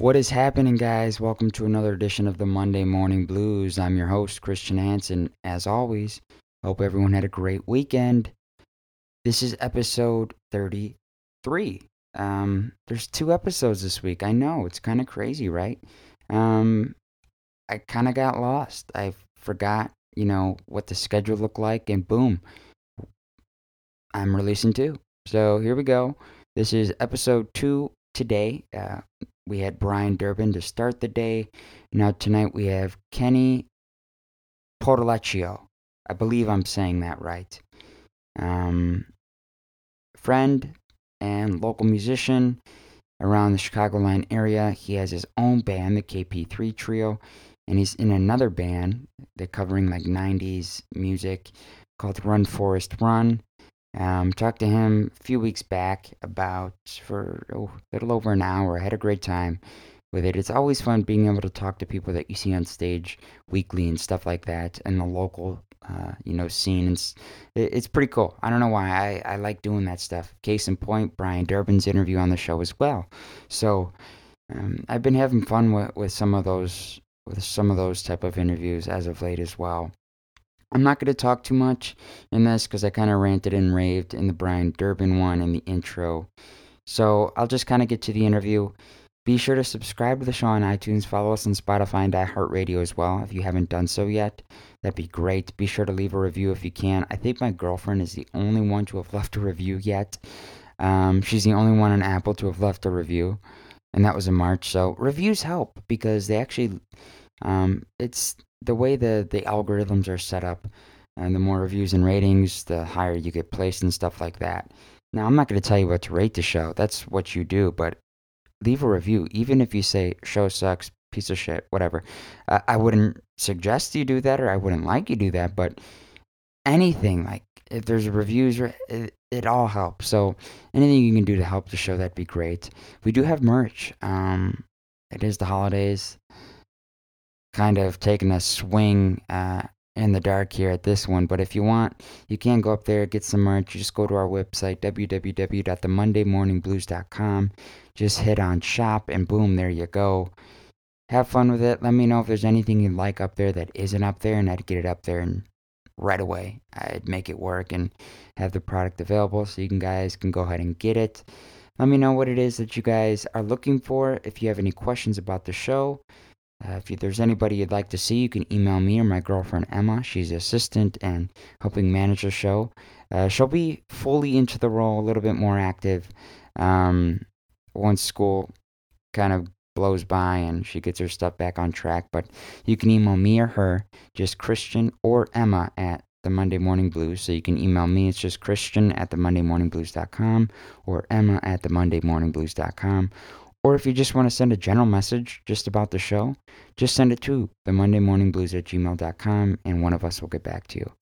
What is happening, guys? Welcome to another edition of the Monday Morning Blues. I'm your host, Christian Hansen. As always, hope everyone had a great weekend. This is episode 33. Um, there's two episodes this week. I know, it's kind of crazy, right? Um, I kind of got lost. I forgot, you know, what the schedule looked like, and boom, I'm releasing two. So here we go. This is episode two today. Uh, we had Brian Durbin to start the day. Now tonight we have Kenny Potilechio. I believe I'm saying that right. Um, friend and local musician around the Chicagoland area. He has his own band, the KP3 Trio, and he's in another band. They're covering like 90s music called Run Forrest Run. Um, talked to him a few weeks back about for oh, a little over an hour. I had a great time with it. It's always fun being able to talk to people that you see on stage weekly and stuff like that, and the local, uh, you know, scene. It's it's pretty cool. I don't know why I I like doing that stuff. Case in point, Brian Durbin's interview on the show as well. So um, I've been having fun with with some of those with some of those type of interviews as of late as well. I'm not going to talk too much in this because I kind of ranted and raved in the Brian Durbin one in the intro. So I'll just kind of get to the interview. Be sure to subscribe to the show on iTunes, follow us on Spotify and iHeartRadio as well if you haven't done so yet. That'd be great. Be sure to leave a review if you can. I think my girlfriend is the only one to have left a review yet. Um, she's the only one on Apple to have left a review, and that was in March. So reviews help because they actually, um, it's the way the the algorithms are set up, and the more reviews and ratings, the higher you get placed and stuff like that. Now, I'm not going to tell you what to rate the show. That's what you do, but leave a review, even if you say show sucks, piece of shit, whatever. Uh, I wouldn't suggest you do that, or I wouldn't like you do that, but anything like if there's reviews, it, it all helps. So anything you can do to help the show, that'd be great. We do have merch. Um, it is the holidays kind of taking a swing uh, in the dark here at this one. But if you want, you can go up there, get some merch. You just go to our website, www.themondaymorningblues.com. Just hit on shop, and boom, there you go. Have fun with it. Let me know if there's anything you'd like up there that isn't up there, and I'd get it up there and right away. I'd make it work and have the product available so you can guys can go ahead and get it. Let me know what it is that you guys are looking for. If you have any questions about the show, uh, if you, there's anybody you'd like to see, you can email me or my girlfriend Emma. She's assistant and helping manage the show. Uh, she'll be fully into the role, a little bit more active um, once school kind of blows by and she gets her stuff back on track. But you can email me or her, just Christian or Emma at the Monday Morning Blues. So you can email me. It's just Christian at the Monday Morning Blues.com or Emma at the Monday Morning Blues.com. Or if you just want to send a general message just about the show, just send it to the Monday Morning Blues at gmail.com and one of us will get back to you.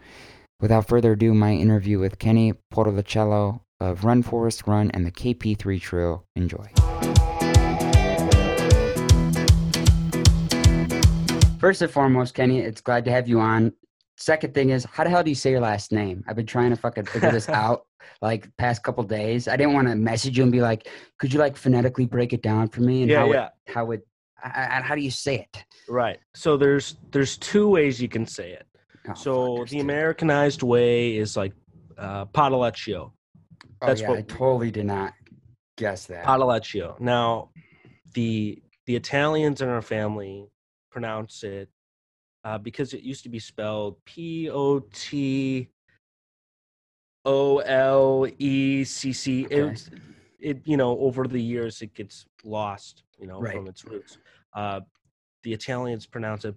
Without further ado, my interview with Kenny Potilechio of Run Forrest Run and the KP3 Trio. Enjoy. First and foremost, Kenny, it's glad to have you on. Second thing is, how the hell do you say your last name? I've been trying to fucking figure this out like past couple days. I didn't want to message you and be like, could you like phonetically break it down for me and Yeah, how yeah. it how would I, I- how do you say it? Right. So there's there's two ways you can say it. Oh, so the. Americanized way is like uh. Oh, that's yeah, what- I totally did not guess that. Padalecchio. Now, the the Italians in our family pronounce it uh, because it used to be spelled P O T O L E C C. It, it you know over the years it gets lost you know Right. from its roots. Uh, the Italians pronounce it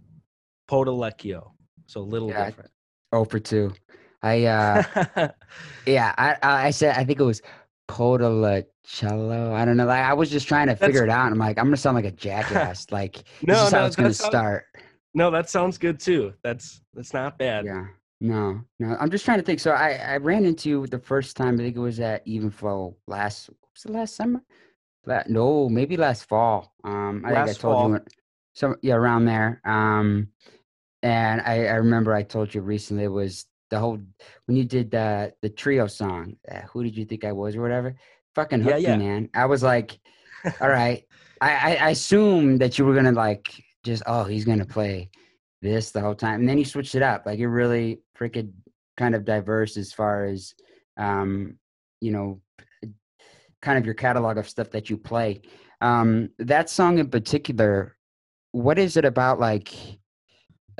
Podalecchio, so a little Yeah, different. oh for two. I uh yeah, I I said I think it was Podalicello. I don't know. Like I was just trying to figure it out. And I'm like, I'm gonna sound like a jackass. Like No, this is how no, it's gonna start. No, that sounds good too. That's that's not bad. Yeah. No, no. I'm just trying to think. So I, I ran into you the first time. I think it was at Even Flow last. Was it last summer? La- no, maybe last fall. Um, I think I told fall. you. when- So yeah, around there. Um, and I, I remember I told you recently it was the whole when you did the the trio song. Uh, Who did you think I was or whatever? Fucking Yeah, hooked yeah. me, man. I was like, All right. I, I, I assume that you were gonna like just oh he's gonna play this the whole time, and then you switched it up. Like you're really freaking kind of diverse as far as um, you know, kind of your catalog of stuff that you play. Um, that song in particular, what is it about like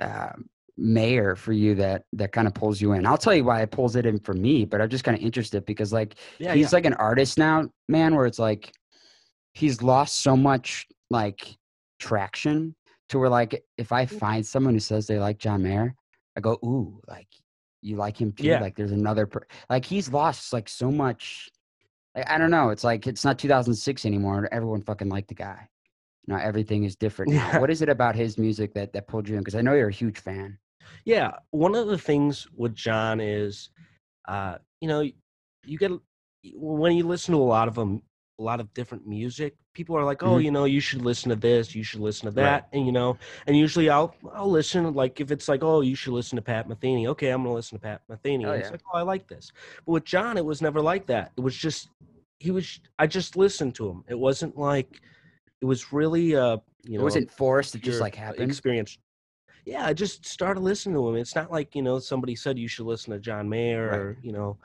uh, Mayer for you that that kind of pulls you in? I'll tell you why it pulls it in for me, but I'm just kind of interested because like Yeah, he's yeah. like an artist now, man, where it's like he's lost so much like traction to where like if I find someone who says they like John Mayer, I go, ooh, like you like him too. Yeah. Like there's another per-. like he's lost like so much. I, I don't know. It's like it's not 2006 anymore. Everyone fucking liked the guy. Now everything is different. Now. Yeah. What is it about his music that that pulled you in? Because I know you're a huge fan. Yeah, one of the things with John is, uh, you know, you get when you listen to a lot of them, a lot of different music. People are like, "Oh, Mhm. you know, you should listen to this, you should listen to Right. that," and you know, and usually I'll I'll listen. Like if it's like, "Oh, you should listen to Pat Metheny," okay, I'm gonna listen to Pat Metheny. Hell and it's yeah. like, "Oh, I like this," but with John, it was never like that. It was just he was. I just listened to him. It wasn't like it was really uh you know it wasn't forced. It just like happened. Experience. Yeah, I just started listening to him. It's not like you know somebody said you should listen to John Mayer Right. or you know.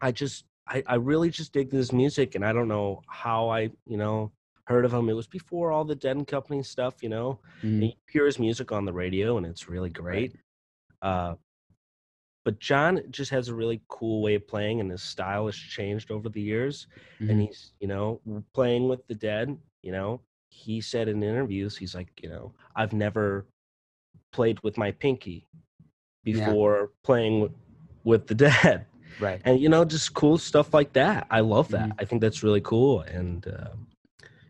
I just I I really just dig this music, and I don't know how I you know heard of him. It was before all the Dead and Company stuff, you know. And you hear his music on the radio, and it's really great. Uh, but John just has a really cool way of playing, and his style has changed over the years Mhm. and he's you know playing with the dead you know he said in interviews he's like you know i've never played with my pinky Yeah. before playing with, with the dead Right. and you know just cool stuff like that i love that Mhm. i think that's really cool and um,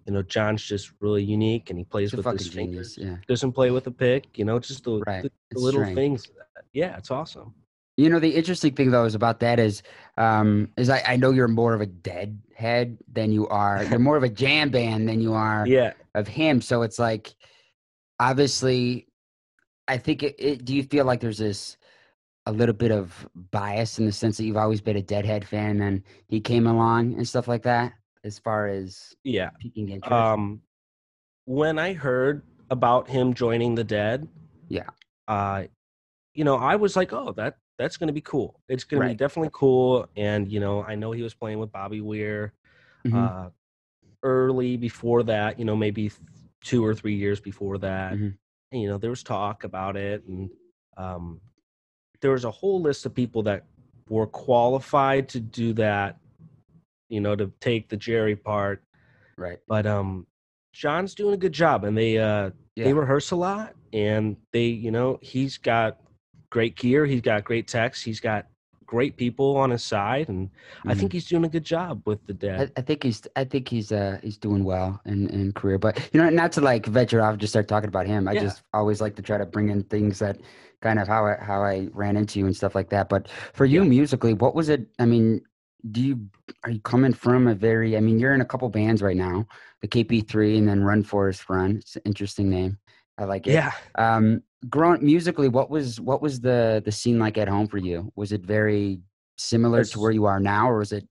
you know john's just really unique and he plays He's with his genius. fingers Yeah. doesn't play with a pick you know just the, Right. the, the little strange. things yeah it's awesome You know, the interesting thing though is about that is, um, is I, I know you're more of a dead head than you are. You're more of a jam band than you are yeah of him. So it's like, obviously, I think it, it. Do you feel like there's this a little bit of bias in the sense that you've always been a Deadhead fan, and then he came along and stuff like that, as far as yeah piquing interest? um when i heard about him joining the dead Yeah. uh you know i was like oh that that's going to be cool it's going to be definitely cool and you know i know he was playing with bobby weir Mhm. uh early before that you know maybe two or three years before that Mhm. and you know there was talk about it and um there was a whole list of people that were qualified to do that you know to take the jerry part right. but um john's doing a good job and they uh Yeah. they rehearse a lot and they you know he's got great gear he's got great text, he's got great people on his side and i Mhm. think he's doing a good job with the dead I, I think he's I think he's uh he's doing well in, in career. But you know, not to like venture off, just start talking about him. I Yeah. just always like to try to bring in things that kind of how I how I ran into you and stuff like that. But for you Yeah. musically, what was it? I mean, do you are you coming from a very I mean, you're in a couple bands right now, the KP3 and then Run Forrest Run. It's an interesting name. I like it. yeah Um growing musically, what was what was the the scene like at home for you? Was it very similar It's- to where you are now or was it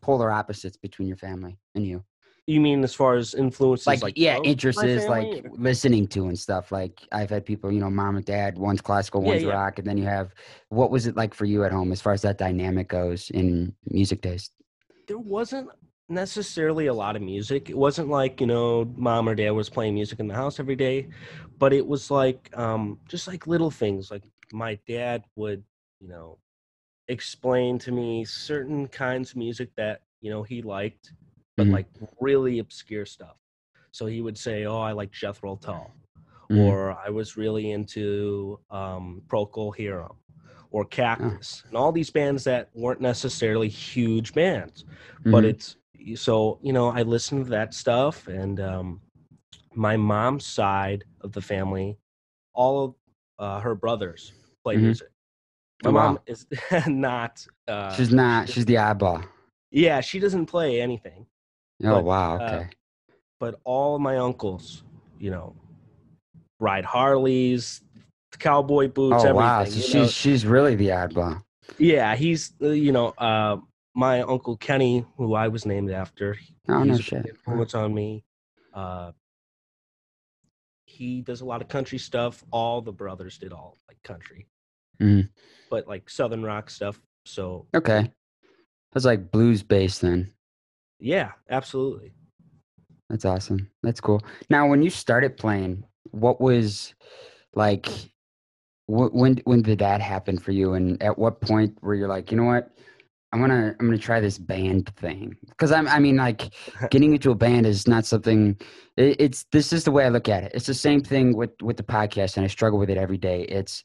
polar opposites between your family and you? you mean as far as influences Like, like, yeah, interests like listening to and stuff. Like I've had people, you know, mom and dad, one's classical, Yeah, one's yeah. rock, and then you have what was it like for you at home as far as that dynamic goes in music taste? there wasn't necessarily a lot of music. It wasn't like, you know, mom or dad was playing music in the house every day, but it was like um just like little things. Like my dad would, you know, explain to me certain kinds of music that, you know, he liked, but Mhm. like really obscure stuff. So he would say, "Oh, I like Jethro Tull." Mhm. or I was really into um, Procol Harum, or Cactus, and all these bands that weren't necessarily huge bands, but Mhm. it's so you know I listened to that stuff, and um, my mom's side of the family, all of uh, her brothers play Mhm. music. My Oh, wow. mom is not. Uh, she's not. She's the eyeball. yeah, she doesn't play anything, Oh but, wow. uh, Okay. but all my uncles, you know, ride Harleys, cowboy boots, oh wow. everything. So you know. she's she's really the eyeball. Yeah, he's uh, you know uh, my uncle Kenny, who I was named after, Oh no shit. big influence on me. Uh, he does a lot of country stuff. All the brothers did all like country, Mhm. but like southern rock stuff. So Okay. That's like blues based then. yeah, absolutely. That's awesome. That's cool. Now, when you started playing, what was like? Wh- when when did that happen for you? And at what point were you like, you know what? I'm gonna I'm gonna try this band thing because I'm I mean like getting into a band is not something. It, it's this is the way I look at it. It's the same thing with with the podcast, and I struggle with it every day. It's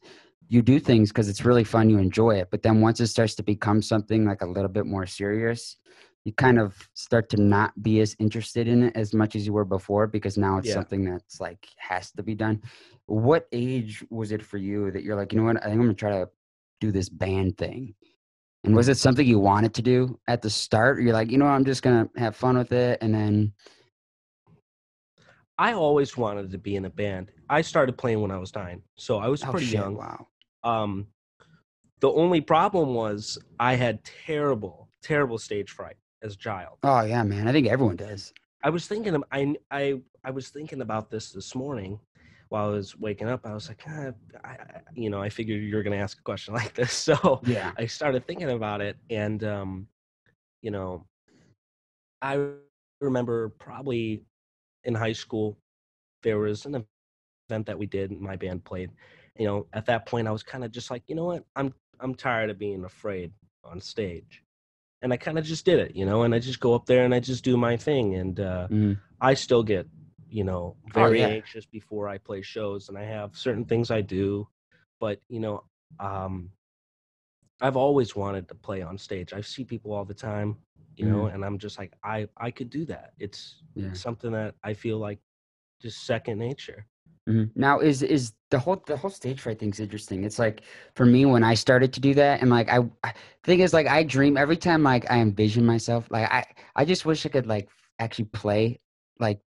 you do things because it's really fun, you enjoy it, but then once it starts to become something like a little bit more serious, you kind of start to not be as interested in it as much as you were before because now it's Yeah. something that's like has to be done. What age was it for you that you're like, you know what, I think I'm gonna try to do this band thing? And was it something you wanted to do at the start? Or you're like, you know, what, I'm just gonna have fun with it, and then I always wanted to be in a band. I started playing when I was nine, so I was oh pretty shit, young. wow, Um, the only problem was I had terrible, terrible stage fright as a child. oh yeah, man, I think everyone does. I was thinking, of- I, I, I was thinking about this this morning while I was waking up. I was like, ah, I, you know, I figured you were going to ask a question like this, so Yeah, I started thinking about it, and um, you know, I remember probably in high school there was an event that we did, and my band played. You know, at that point, I was kind of just like, you know what, I'm I'm tired of being afraid on stage, and I kind of just did it, you know, and I just go up there and I just do my thing, and uh, Mhm. I still get, you know, Oh, very yeah. anxious before I play shows, and I have certain things I do, but you know, um, I've always wanted to play on stage. I see people all the time, you know, and I'm just like, I I could do that. It's yeah. something that I feel like just second nature. Mhm. Now is is the whole the whole stage fright thing's interesting. It's like for me when I started to do that, and like I, I thing is like I dream every time like I envision myself like I I just wish I could like actually play like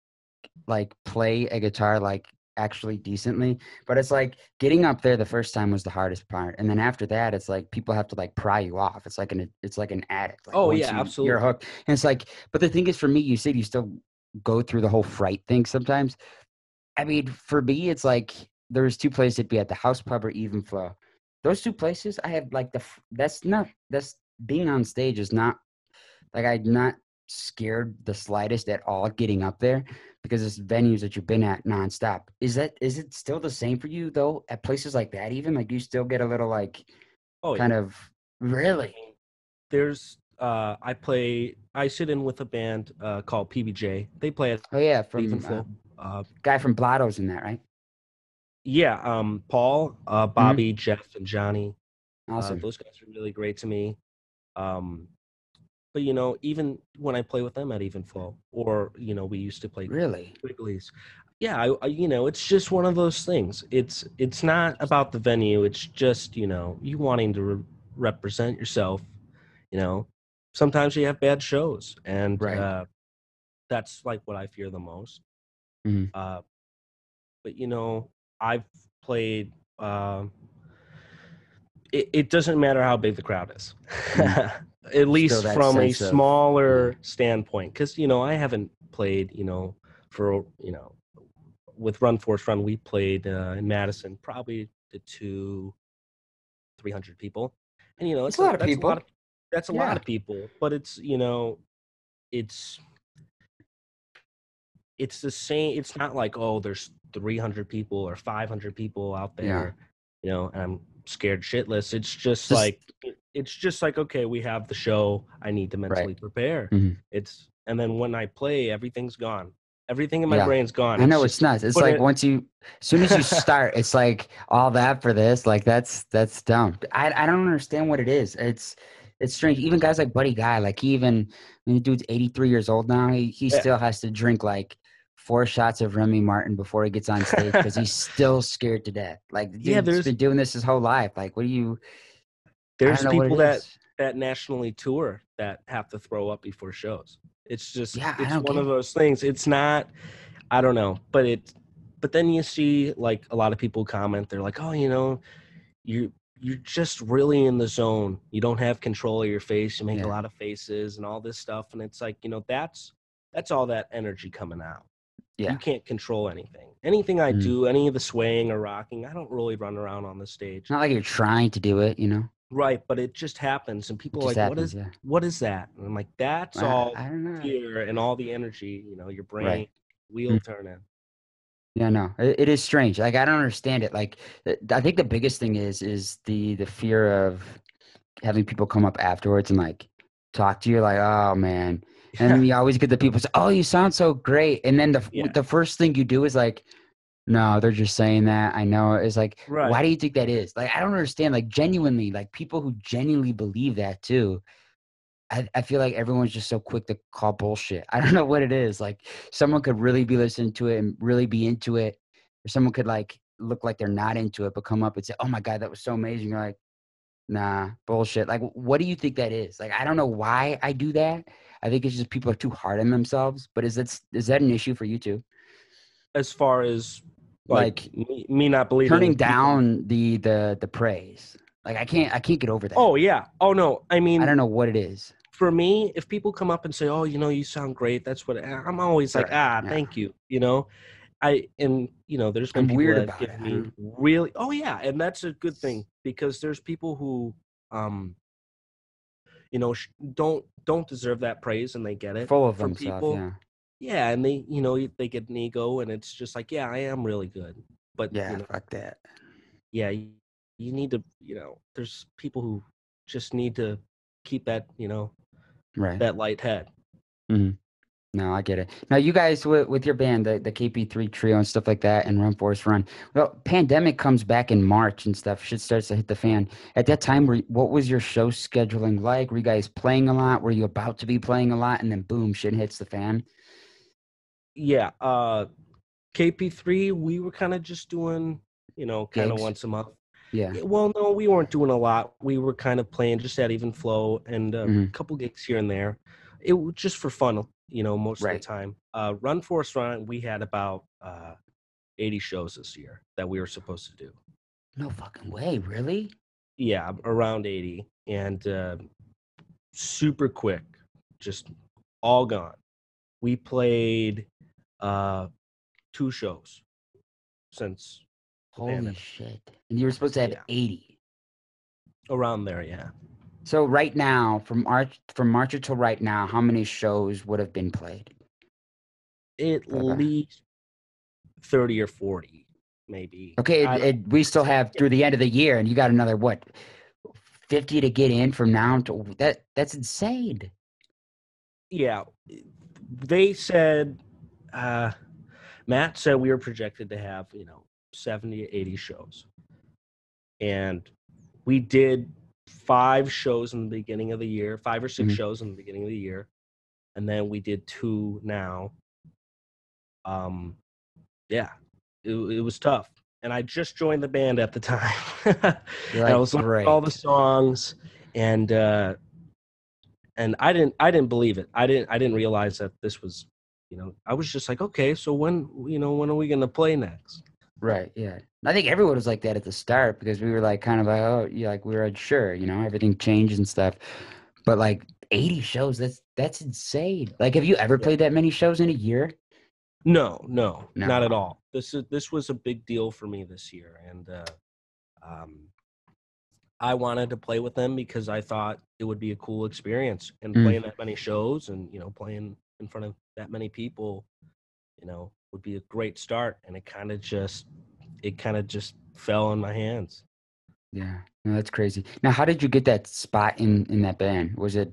like play a guitar like actually decently. But it's like getting up there the first time was the hardest part, and then after that it's like people have to like pry you off. It's like an it's like an addict. Like Oh, yeah, you- You're hooked, and it's like. But the thing is, for me, you said you still go through the whole fright thing sometimes. I mean, for me, it's like there's two places it'd be at the house pub or even flow. Those two places, I have like the that's not that's being on stage is not like I'm not scared the slightest at all getting up there because it's venues that you've been at nonstop. Is that is it still the same for you though at places like that? Even like you still get a little like Oh, kind yeah. of really There's uh I play I sit in with a band uh called PBJ. They play at oh yeah Even from uh, Uh guy from Blotto's in that right? yeah, um Paul, uh Bobby, Jeff and Johnny. Uh, Awesome. those guys are really great to me. Um but you know, even when I play with them at Even Flow, or you know, we used to play really? Wrigley's. Yeah, I, I, you know, it's just one of those things. It's it's not about the venue. It's just you know you wanting to re- represent yourself. You know, sometimes you have bad shows, and Right. uh, that's like what I fear the most. Mhm. Uh, but you know, I've played. um it, it doesn't matter how big the crowd is, at least from a sense of- smaller standpoint. Because you know, I haven't played. You know, for you know, with Run Forrest Run, we played uh, in Madison probably the two, three hundred people, and you know, That's it's a lot of people. A lot of, that's a Yeah. lot of people, but it's you know, it's it's the same. It's not like oh, there's three hundred people or five hundred people out Yeah. there, you know, and I'm scared shitless. It's just Just- like it's just like okay, we have the show. I need to mentally prepare. Mhm. It's and then when I play, everything's gone. Everything in my Yeah. brain's gone. I know just- it's nuts. It's like it- once you, as soon as you start, it's like all that for this. Like that's that's dumb. I I don't understand what it is. It's it's strange. Even guys like Buddy Guy, like he even I mean, the dude's eighty three years old now. He he Yeah. still has to drink like four shots of Remy Martin before he gets on stage because he's still scared to death. Like the Yeah, dude's there's- been doing this his whole life. Like what do you? There's don't know what people that is. that nationally tour that have to throw up before shows. It's just Yeah, it's one of those things. It's not I don't know, but it but then you see like a lot of people comment they're like, "Oh, you know, you you're just really in the zone. You don't have control of your face. You make Yeah. a lot of faces and all this stuff, and it's like you know that's that's all that energy coming out. Yeah. You can't control anything. Anything I Mm. do, any of the swaying or rocking, I don't really run around on the stage. Not like you're trying to do it, you know. Right, but it just happens, and people are like, "What happens, is yeah. what is that?" And I'm like, "That's I- all I don't know. fear and all the energy. You know, your brain Right. wheel Mm. turning." Yeah, no, it, it is strange. Like I don't understand it. Like I think the biggest thing is is the the fear of having people come up afterwards and like talk to you like, oh man, and then you always get the people say, oh, you sound so great, and then the Yeah. the first thing you do is like, no, they're just saying that. I know. It's like, Right. why do you think that is? Like I don't understand. Like genuinely, like people who genuinely believe that too. I, I feel like everyone's just so quick to call bullshit. I don't know what it is. Like someone could really be listening to it and really be into it, or someone could like look like they're not into it, but come up and say, "Oh my god, that was so amazing." You're like, "Nah, bullshit." Like, what do you think that is? Like, I don't know why I do that. I think it's just people are too hard on themselves. But is that is that an issue for you too? As far as like, Like, me, me not believing Turning down the the the praise. Like, I can't I can't get over that. Oh yeah. Oh no. I mean, I don't know what it is. for me, if people come up and say, "Oh, you know, you sound great," that's what I'm always like, "Ah, yeah. thank you." You know, I and you know, there's been I'm people weird that about give it, me really. Oh yeah, and that's a good thing because there's people who, um, you know, don't don't deserve that praise and they get it Full of from themselves. people. Yeah. Yeah, and they, you know, they get an ego, and it's just like, yeah, I am really good, but Yeah. you know, Fuck that. yeah, you, you need to, you know, there's people who just need to keep that, you know, Right. that light head. Mm-hmm. No, I get it. Now, you guys with, with your band, the, the KP3 trio and stuff like that, and Run Forrest Run. Well, pandemic comes back in March and stuff. Shit starts to hit the fan. At that time, were, what was your show scheduling like? Were you guys playing a lot? Were you about to be playing a lot? And then boom, shit hits the fan. Yeah, uh KP3, we were kind of just doing, you know, kind of once a month. Yeah. Well, no, we weren't doing a lot. We were kind of playing just at even flow and a Mhm. couple gigs here and there. It was just for fun, you know, most Right. of the time. Uh, Run Forrest Run, we had about uh, 80 shows this year that we were supposed to do. No fucking way. Really? Yeah, around 80, and uh, super quick, just all gone. We played uh, two shows since Holy shit. And you were supposed to have Yeah. 80. around there. Yeah. So right now, from March from March until right now, how many shows would have been played? at Okay. least 30 or 40 maybe Okay, it, it, we still have through the end of the year, and you got another what, fifty to get in from now until that. That's insane. yeah they said uh matt said we were projected to have you know 70 80 shows. And we did five shows in the beginning of the year five or 6 Mhm. shows in the beginning of the year and then we did two now. Um yeah it, it was tough. And i just joined the band at the time. I was learning all the songs, and uh, and I didn't I didn't believe it. I didn't I didn't realize that this was, you know, I was just like, okay, so when you know when are we gonna play next? Right. Yeah. I think everyone was like that at the start because we were like kind of like, oh, yeah, like we were unsure, you know, everything changed and stuff. But like 80 shows, that's that's insane. Like, have you ever Yeah. played that many shows in a year? No, no, No. not at all. This is this was a big deal for me this year, and uh, um, I wanted to play with them because I thought it would be a cool experience, and Mm. playing that many shows, and you know, playing in front of that many people, you know, would be a great start. And it kind of just, it kind of just fell in my hands. Yeah. No, that's crazy. Now, how did you get that spot in in that band? Was it?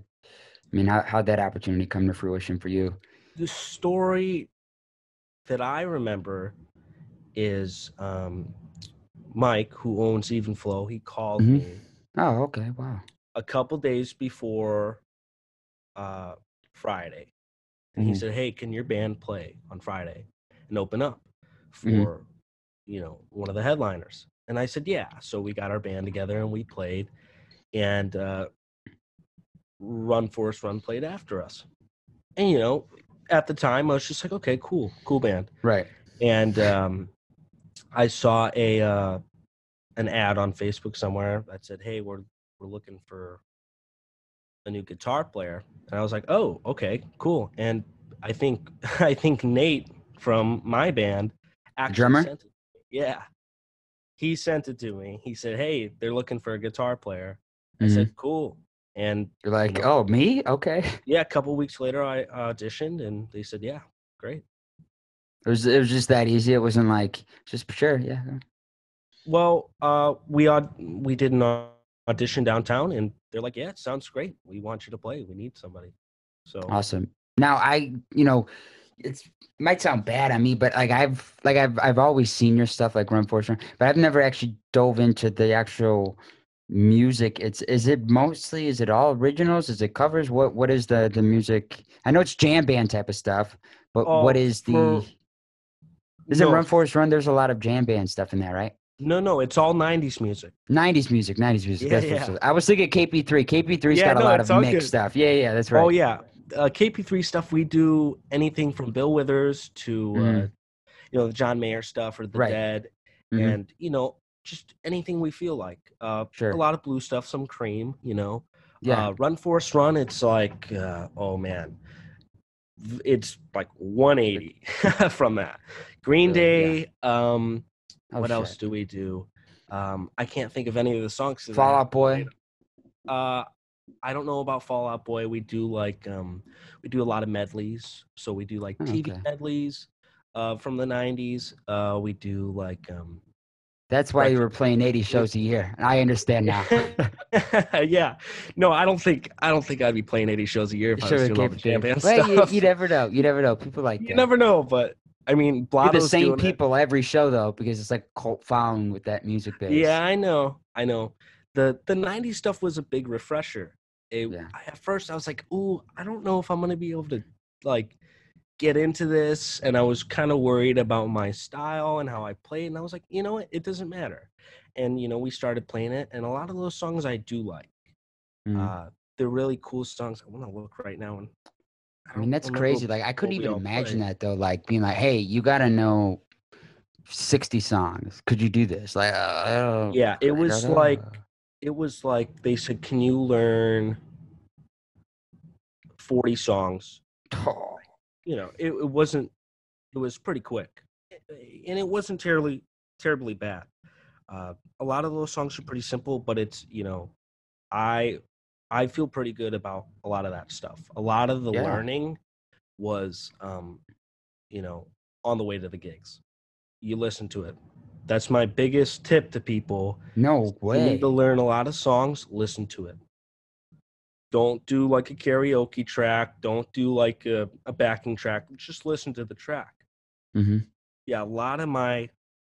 I mean, how how'd that opportunity come to fruition for you? the story that I remember is um, Mike, who owns Even Flow. He called Mhm. me Oh, okay. Wow. a couple days before uh, Friday, and he Mhm. said, "Hey, can your band play on Friday and open up for Mhm. you know one of the headliners?" And I said, "Yeah." So we got our band together and we played, and uh, Run Forrest Run played after us. And you know, at the time, I was just like, "Okay, cool, cool band." Right. and um, I saw a uh, an ad on Facebook somewhere that said, "Hey, we're we're looking for a new guitar player," and I was like, "Oh, okay, cool." And I think I think Nate from my band actually drummer? sent it. Yeah, he sent it to me. He said, "Hey, they're looking for a guitar player." I Mhm. said, "Cool." And You're like, know- oh, me? Okay. yeah, a couple weeks later, I auditioned, and they said, "Yeah, great." It was it was just that easy. It wasn't like just for sure, yeah. Well, uh, we aud- we didn't audition downtown, and they're like, "Yeah, it sounds great. We want you to play. We need somebody." So Awesome. Now I, you know, it's it might sound bad on me, but like I've like I've I've always seen your stuff like Run Forrest Run, but I've never actually dove into the actual music. It's is it mostly is it all originals? Is it covers? What what is the the music? I know it's jam band type of stuff, but what Oh, is the for- is it no, Run Forrest Run? There's a lot of jam band stuff in there, right? No, no, it's all '90s music. 90s music, 90s music. Yeah, yeah. I was thinking KP3. KP3's Yeah, got a lot of mixed good. stuff. Yeah, yeah, that's right. Oh yeah, uh, KP3 stuff. We do anything from Bill Withers to uh, Mhm. you know the John Mayer stuff or the Right. Dead, Mhm. and you know just anything we feel like. Uh, Sure. A lot of blue stuff, some cream. You know, yeah. uh, Run Forrest Run. It's like uh, oh man, it's like 180 from that. Green? Day. Um, Oh, what shit. else do we do? Um, I can't think of any of the songs. Fall Out Boy. uh, I don't know about Fall Out Boy. We do like um, we do a lot of medleys. So we do like Oh, TV okay. medleys uh, from the '90s. Uh, we do like um, That's why you were playing 80 shows a year. I understand now. yeah. No, I don't think I don't think I'd be playing 80 shows a year if I was doing all the KP3. jam band Well, you, stuff. you never know. You never know. People like You that. never know, but I mean, You're Blotto's the same doing it. people every show though, because it's like cult following with that music base. Yeah, I know. I know. The the 90s stuff was a big refresher. It, Yeah. I- At first I was like, "Ooh, I don't know if I'm going to be able to like get into this." And I was kind of worried about my style and how I played, and I was like, "You know what? It doesn't matter." And you know, we started playing it, and a lot of those songs I do like. Mhm. Uh they're really cool songs. I want to look right now and I mean, that's crazy. Like, I couldn't even imagine played. that though. Like being like, "Hey, you got to know 60 songs. Could you do this?" Like, uh, I don't- Yeah, it I was don't like it was like they said, "Can you learn 40 songs Oh, you know it, it wasn't it was pretty quick and it wasn't terribly terribly bad uh, a lot of those songs are pretty simple but it's you know i i feel pretty good about a lot of that stuff. A lot of the Yeah. learning was um you know on the way to the gigs. You listen to it. That's my biggest tip to people no you way. need to learn a lot of songs listen to it. Don't do like a karaoke track. Don't do like a, a backing track. Just listen to the track. Mhm. yeah a lot of my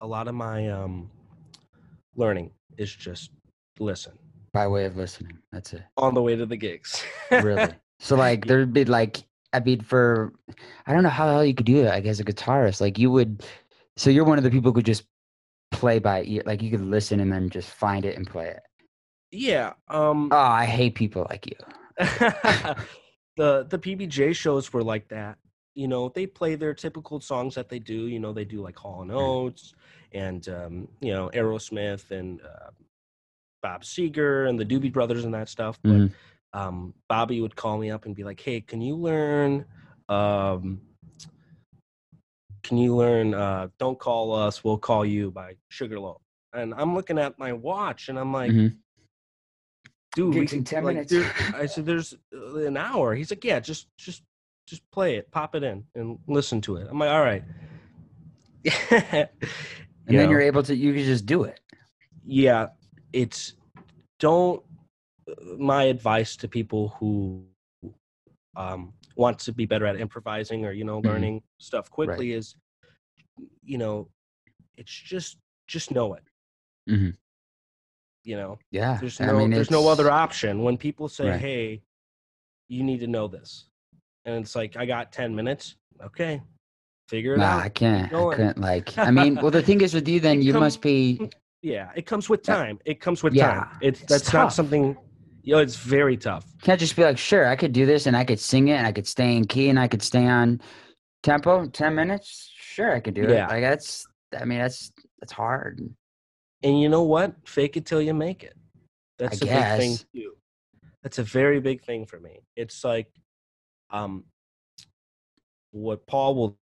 a lot of my um learning is just listen By way of listening. That's it. on the way to the gigs Really. so like there'd be like I mean for I don't know how the hell you could do that like as a guitarist. Like you would so you're one of the people who could just play by ear like you could listen and then just find it and play it. yeah um Oh, I hate people like you. the the pbj shows were like that you know they play their typical songs that they do you know they do like hall and oates and um you know aerosmith and uh, bob seger and the doobie brothers and that stuff but Mhm. um bobby would call me up and be like hey can you learn um can you learn uh don't call us we'll call you by sugarloaf and i'm looking at my watch and i'm like Mhm. dude, we Gigs in could, 10 like, minutes. there- I said, there's uh, an hour. He's like, yeah, just, just, just play it, pop it in, and listen to it. I'm like, all right. And then you're able to you can just do it. yeah, it's don't. My advice to people who um, want to be better at improvising or you know Mhm. learning stuff quickly is, you know, it's just just know it. Mhm. You know, Yeah. there's I no mean, there's no other option when people say Right. hey you need to know this and it's like i got 10 minutes okay figure it Nah, out I can't. I couldn't like I mean, well the thing is with you then you come- must be yeah it comes with time it comes with Yeah, time it's it's that's not something you know it's very tough can't just be like, sure, I could do this and I could sing it and I could stay in key and I could stay on tempo, ten minutes. Sure, I could do Yeah. it. Like that's I mean, that's that's hard. and you know what? Fake it till you make it. That's I a big thing too. That's a very big thing for me. It's like, um, what Paul will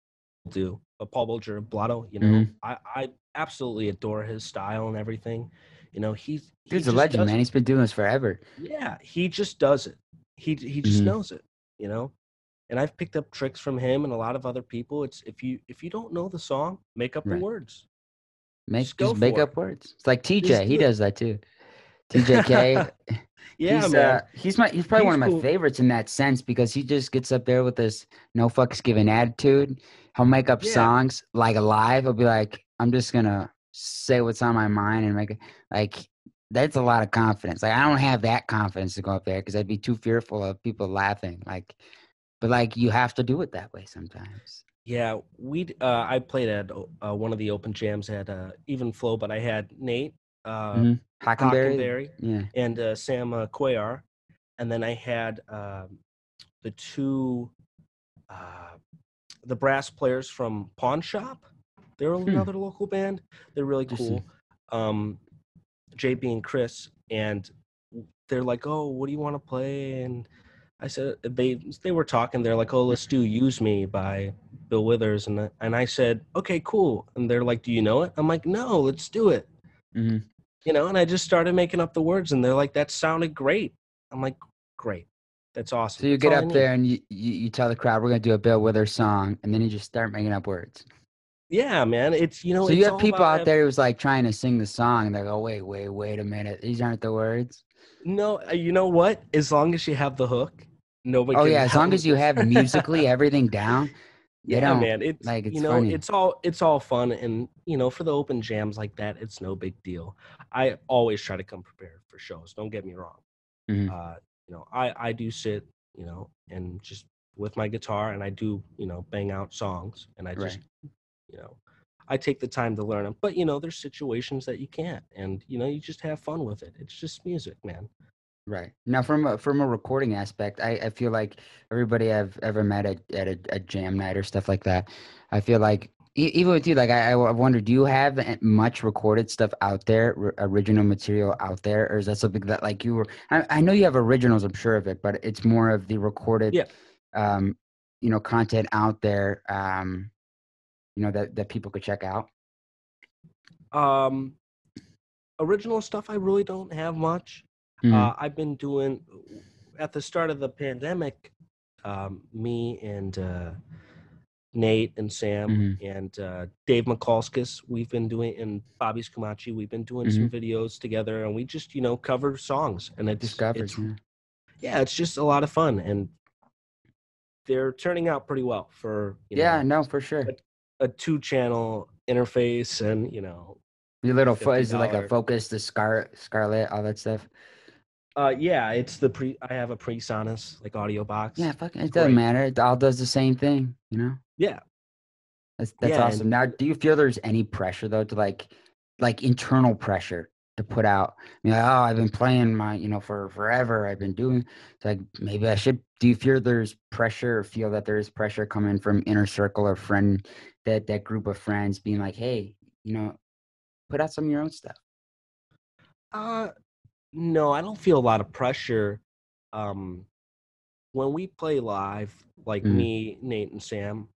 do, Paul Bulger, Blotto. You know, Mhm. I I absolutely adore his style and everything. You know, he's he Dude's a legend, man. it. He's been doing this forever. Yeah, he just does it. He he just Mhm. knows it, you know. And I've picked up tricks from him and a lot of other people. It's if you if you don't know the song, make up Right. the words. Make Just just make for up it. words. It's like TJ. Just He do it. does that too. TJK. Yeah, he's, man. Uh, he's my he's probably one of He's my cool. favorites in that sense because he just gets up there with this no fucks given attitude. He'll make up Yeah. songs like live. He'll be like, I'm just gonna say what's on my mind and make it like that's a lot of confidence. Like I don't have that confidence to go up there because I'd be too fearful of people laughing. Like, but like you have to do it that way sometimes. Yeah, we uh, I played at uh, one of the open jams at uh, Even Flow, but I had Nate uh, Mhm. Hockenberry. Hockenberry Yeah. and uh, Sam uh, Cuellar, and then I had um, the two uh, the brass players from Pawn Shop. They're another local band. They're really cool. Um, JB and Chris, and they're like, "Oh, what do you want to play?" And I said they they were talking. They're like, "Oh, let's do Use Me by Bill Withers," and I- and I said, "Okay, cool." And they're like, "Do you know it?" I'm like, "No, let's do it." Hmm you know, and I just started making up the words, and they're like, "That sounded great." I'm like, "Great, that's awesome." So you That's get up there and you, you, you tell the crowd we're gonna do a Bill Withers song, and then you just start making up words. Yeah, man, it's you know, so you have people out there who's like trying to sing the song, and they go, "Wait, wait, wait a minute, these aren't the words." No, uh, you know what? As long as you have the hook, nobody. oh yeah, as long as you have musically everything down. Yeah, man. It's like, it's you know, funny. it's all it's all fun, and you know, for the open jams like that, it's no big deal. I always try to come prepared for shows. Don't get me wrong. Mhm. Uh, you know, I I do sit, you know, and just with my guitar, and I do, you know, bang out songs, and I just, you know, I take the time to learn them. But you know, there's situations that you can't, and you know, you just have fun with it. It's just music, man. Right now, from a from a recording aspect, I, I feel like everybody I've ever met at, at a, a jam night or stuff like that, I feel like e- even with you, like I, I wonder, do you have much recorded stuff out there, r- original material out there, or is that something that like you were? I, I know you have originals, I'm sure of it, but it's more of the recorded, Yeah. um, you know, content out there, um, you know, that that people could check out. Um, original stuff, I really don't have much. Mhm. Uh, I've been doing at the start of the pandemic. Um, me and uh, Nate and Sam Mhm. and uh, Dave McCalskis, we've been doing and Bobby Scumaci, we've been doing some videos together, and we just you know cover songs, and it's Discoveries. it's yeah. yeah, it's just a lot of fun, and they're turning out pretty well for you Yeah, know, no, for sure. a two channel interface, and you know Your little fo- is it like a focus, the scar, scarlet, all that stuff. Uh, yeah, it's the pre. I have a PreSonus like AudioBox. Yeah, fucking, it doesn't Great. matter. It all does the same thing, you know. yeah. That's that's Yeah, awesome. Now, do you feel there's any pressure though to like, like internal pressure to put out? You know, oh, I've been playing my, you know, for forever. I've been doing. It's like maybe I should. Do you feel there's pressure or feel that there's pressure coming from inner circle or friend that that group of friends being like, hey, you know, put out some of your own stuff. Uh, no, I don't feel a lot of pressure. Um, when we play live, like Mhm. me, Nate, and Sam,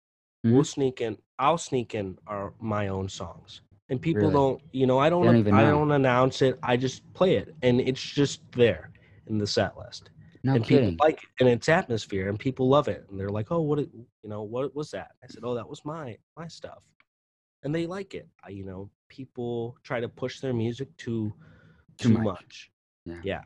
Mhm. we'll sneak in. I'll sneak in our my own songs, and people Really? don't. You know, I don't. don't I know. don't announce it. I just play it, and it's just there in the set list. No and kidding. people like it, and it's atmosphere, and people love it, and they're like, "Oh, what? it- You know, what was that?" I said, "Oh, that was my my stuff," and they like it. I, you know, people try to push their music too Too too, much. much. Yeah. Yeah.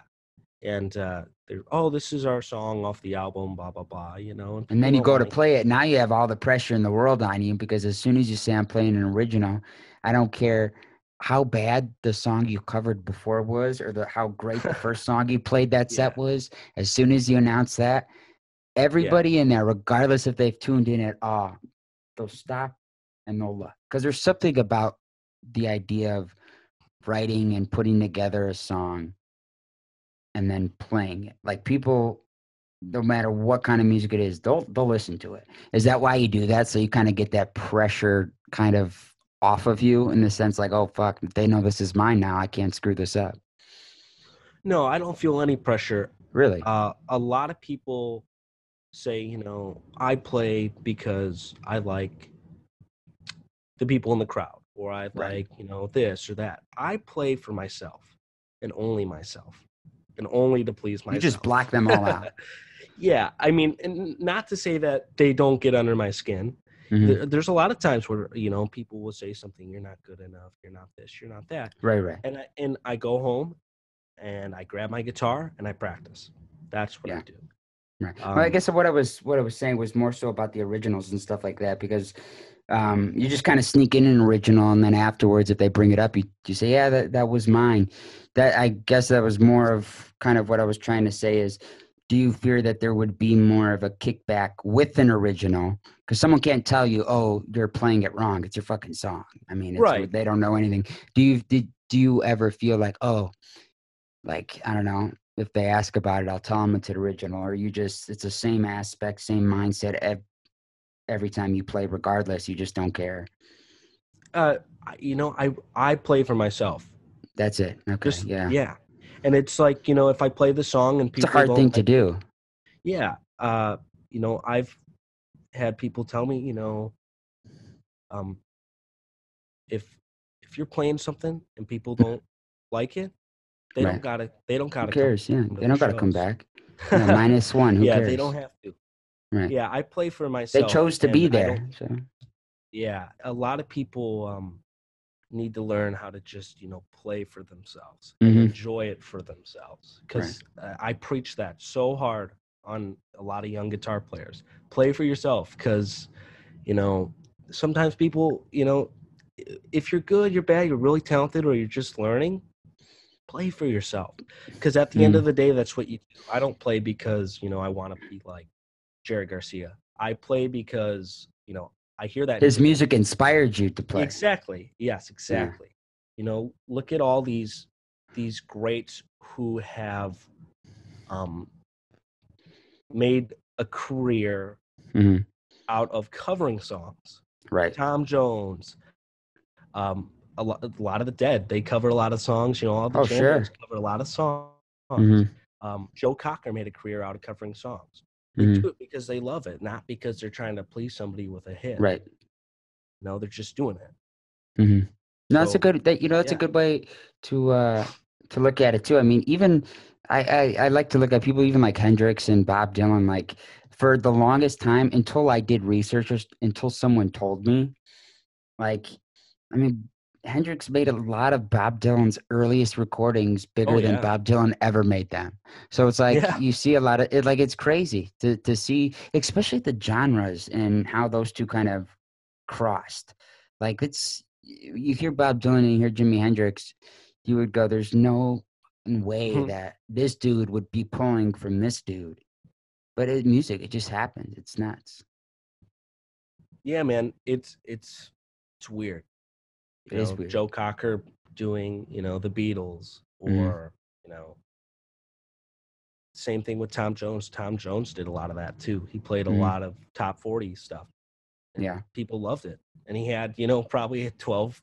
And uh, they're, oh, this is our song off the album, blah blah blah. You know, And then you go don't to play it. Now you have all the pressure in the world on you because as soon as you say I'm playing an original, I don't care how bad the song you covered before was or the how great the first song you played that set Yeah. was. As soon as you announce that, everybody in there, regardless if they've tuned in at all, they'll stop and they'll look. Because there's something about the idea of writing and putting together a song and then playing it. Like people no matter what kind of music it is, they'll they'll listen to it. Is that why you do that? So you kind of get that pressure kind of off of you in the sense like, oh fuck, they know this is mine now. I can't screw this up. No, I don't feel any pressure. Really? Uh, a lot of people say, you know, I play because I like the people in the crowd, or I like, you know, this or that. I play for myself and only myself, and only to please myself. you just black them all out. yeah, I mean, and not to say that they don't get under my skin. Mhm. There, there's a lot of times where you know people will say something, "You're not good enough. You're not this. You're not that." Right, right. and I and I go home and I grab my guitar and I practice. That's what I do. Right. well, I Um, guess what I was what I was saying was more so about the originals and stuff like that because um, you just kind of sneak in an original and then afterwards, if they bring it up, you you say, "Yeah, that that was mine." That I guess that was more of kind of what I was trying to say is, do you fear that there would be more of a kickback with an original? Because someone can't tell you, "Oh, you're playing it wrong. It's your fucking song." I mean, it's, Right. They don't know anything. Do you did do you ever feel like, oh, like I don't know, if they ask about it, I'll tell them it's an original, or you just it's the same aspect, same mindset every time you play, regardless. You just don't care. Uh, you know, I I play for myself. That's it. Okay, Just yeah. yeah, and it's like you know, if I play the song and people, It's a hard thing to do. Yeah, uh, you know, I've had people tell me, you know, um, if if you're playing something and people don't like it, they Right. don't gotta they don't gotta Who come cares? Yeah, they don't got to come back. Yeah, minus one. Who yeah, cares? they don't have to. Right. Yeah, I play for myself. They chose to be there. So yeah, a lot of people um, need to learn how to just you know play for themselves and Mhm. enjoy it for themselves. Because I preach that so hard on a lot of young guitar players. Play for yourself, because you know sometimes people you know if you're good, you're bad, you're really talented, or you're just learning. Play for yourself, because at the end Mm. of the day, that's what you do. I don't play because you know I want to be like Jerry Garcia. I play because you know I hear that his music inspired you to play. Exactly. Yes, exactly. You know, look at all these these greats who have um made a career Mhm. out of covering songs. Right. Tom Jones, um, a lot, a lot of the Dead, they cover a lot of songs. You know, all the Oh, sure. cover a lot of songs. Mhm. Um, Joe Cocker made a career out of covering songs. They Mhm. do it because they love it, not because they're trying to please somebody with a hit. Right. No, they're just doing it. hmm No, that's a good. That you know, that's a good way to uh to look at it too. I mean, even I, I I like to look at people even like Hendrix and Bob Dylan. Like for the longest time, until I did research, or until someone told me, like, I mean, Hendrix made a lot of Bob Dylan's earliest recordings bigger than yeah. Bob Dylan ever made them. So it's like Yeah. you see a lot of it. Like it's crazy to to see, especially the genres and how those two kind of crossed. Like it's you hear Bob Dylan and you hear Jimi Hendrix, you would go, "There's no way Mhm. that this dude would be pulling from this dude." But it, music, it just happens. It's nuts. yeah man it's it's it's weird you is know, joe cocker doing you know the beatles or Mhm. you know same thing with tom jones tom jones did a lot of that too he played a Mhm. lot of top 40 stuff Yeah. people loved it and he had you know probably a 12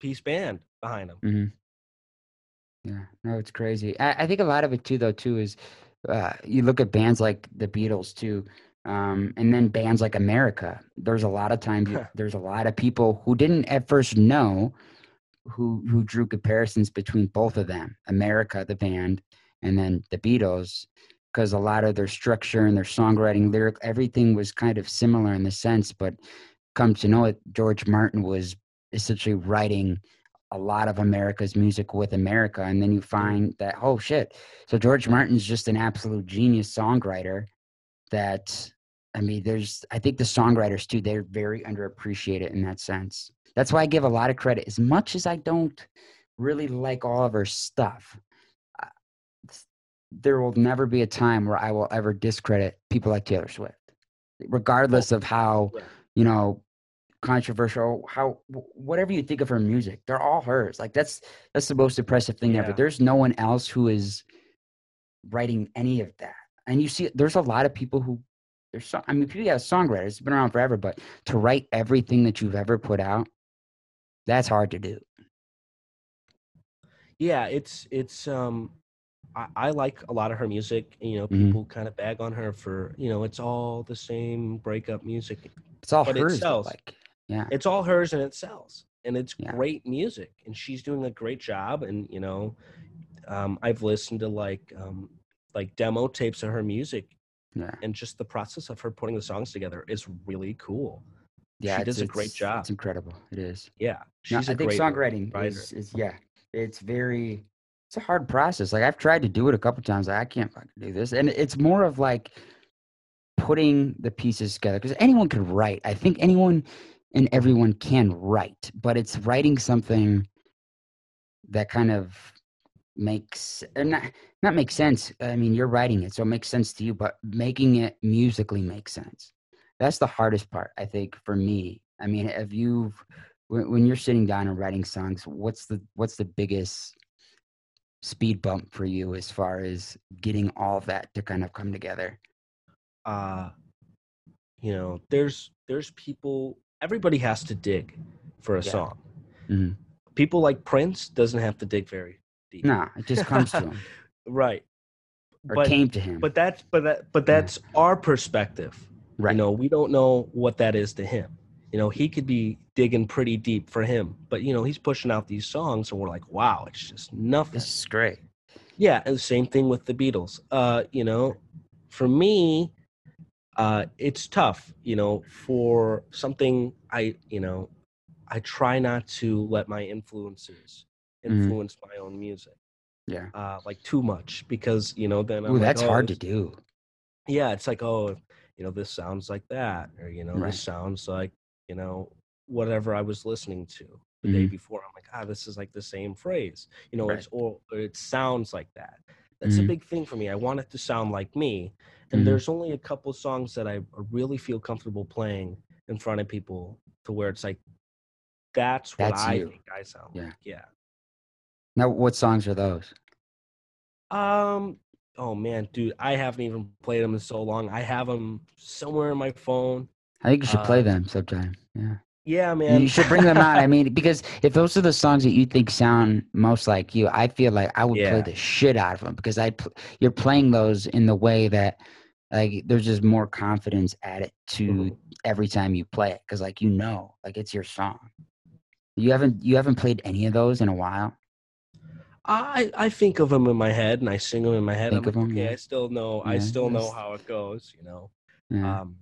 piece band behind him hmm Yeah, no, it's crazy. I, I think a lot of it too, though, too, is uh, you look at bands like the Beatles too, um, and then bands like America. There's a lot of times there's a lot of people who didn't at first know who who drew comparisons between both of them, America, the band, and then the Beatles, because a lot of their structure and their songwriting, lyric, everything was kind of similar in the sense. But come to know it, George Martin was essentially writing a lot of America's music with America, and then you find that oh shit, so George Martin's just an absolute genius songwriter. That I mean, there's I think the songwriters too they're very underappreciated in that sense. That's why I give a lot of credit, as much as I don't really like all of her stuff. uh, There will never be a time where I will ever discredit people like Taylor Swift, regardless of how you know controversial how whatever you think of her music they're all hers. Like that's that's the most impressive thing ever. There's no one else who is writing any of that. And you see there's a lot of people who there's so, i mean people have songwriters it's been around forever but to write everything that you've ever put out That's hard to do. Yeah, it's it's um I, I like a lot of her music. You know, Mhm. people kind of bag on her for, you know, it's all the same breakup music. It's all But hers. though, sells. Like, yeah, It's all hers and it sells. And it's Yeah. great music. And she's doing a great job. And, you know, um, I've listened to like um like demo tapes of her music yeah, and just the process of her putting the songs together is really cool. yeah. she does a great job. It's incredible. It is. Yeah. No, She's I a think great songwriting is, is yeah, it's very it's a hard process. Like I've tried to do it a couple times. Like, I can't fucking do this, and it's more of like putting the pieces together because anyone can write. I think anyone and everyone can write, but it's writing something that kind of makes or not not make sense. I mean, you're writing it, so it makes sense to you, but making it musically makes sense. That's the hardest part, I think, for me. I mean, if you when, when you're sitting down and writing songs, what's the what's the biggest speed bump for you as far as getting all of that to kind of come together? uh you know there's there's people everybody has to dig for a Yeah. song Mhm. people like prince doesn't have to dig very deep Nah, it just comes to him right or but came to him. but that's but that but that's our perspective right. you know we don't know what that is to him you know he could be digging pretty deep for him but you know he's pushing out these songs and we're like wow it's just nothing this is great. yeah, and the same thing with the Beatles. Uh, you know, for me, uh, it's tough. You know, for something I, you know, I try not to let my influences Mhm. influence my own music, Yeah. uh, like too much, because you know then I'm Ooh, like, that's oh, hard to do. Yeah, it's like oh, you know, this sounds like that, or you know, Right. this sounds like you know whatever I was listening to the day Mhm. before. I'm like, ah, this is like the same phrase. You know, Right. it's or, or it sounds like that. That's Mhm. a big thing for me. I want it to sound like me. And Mhm. there's only a couple songs that I really feel comfortable playing in front of people to where it's like that's what That's I you. think I sound Yeah. like. Yeah. Now, what songs are those? Um oh man, dude, I haven't even played them in so long. I have them somewhere in my phone. I think you should play Uh, them sometime. Yeah. Yeah, man. You should bring them out. I mean, because if those are the songs that you think sound most like you, I feel like I would play the shit out of them because I pl- you're playing those in the way that like there's just more confidence added to Mhm. every time you play it because like you know like it's your song. You haven't you haven't played any of those in a while. I I think of them in my head and I sing them in my head. Think I'm like, okay, yeah. I still know. I still know how it goes. You know. Yeah. Um,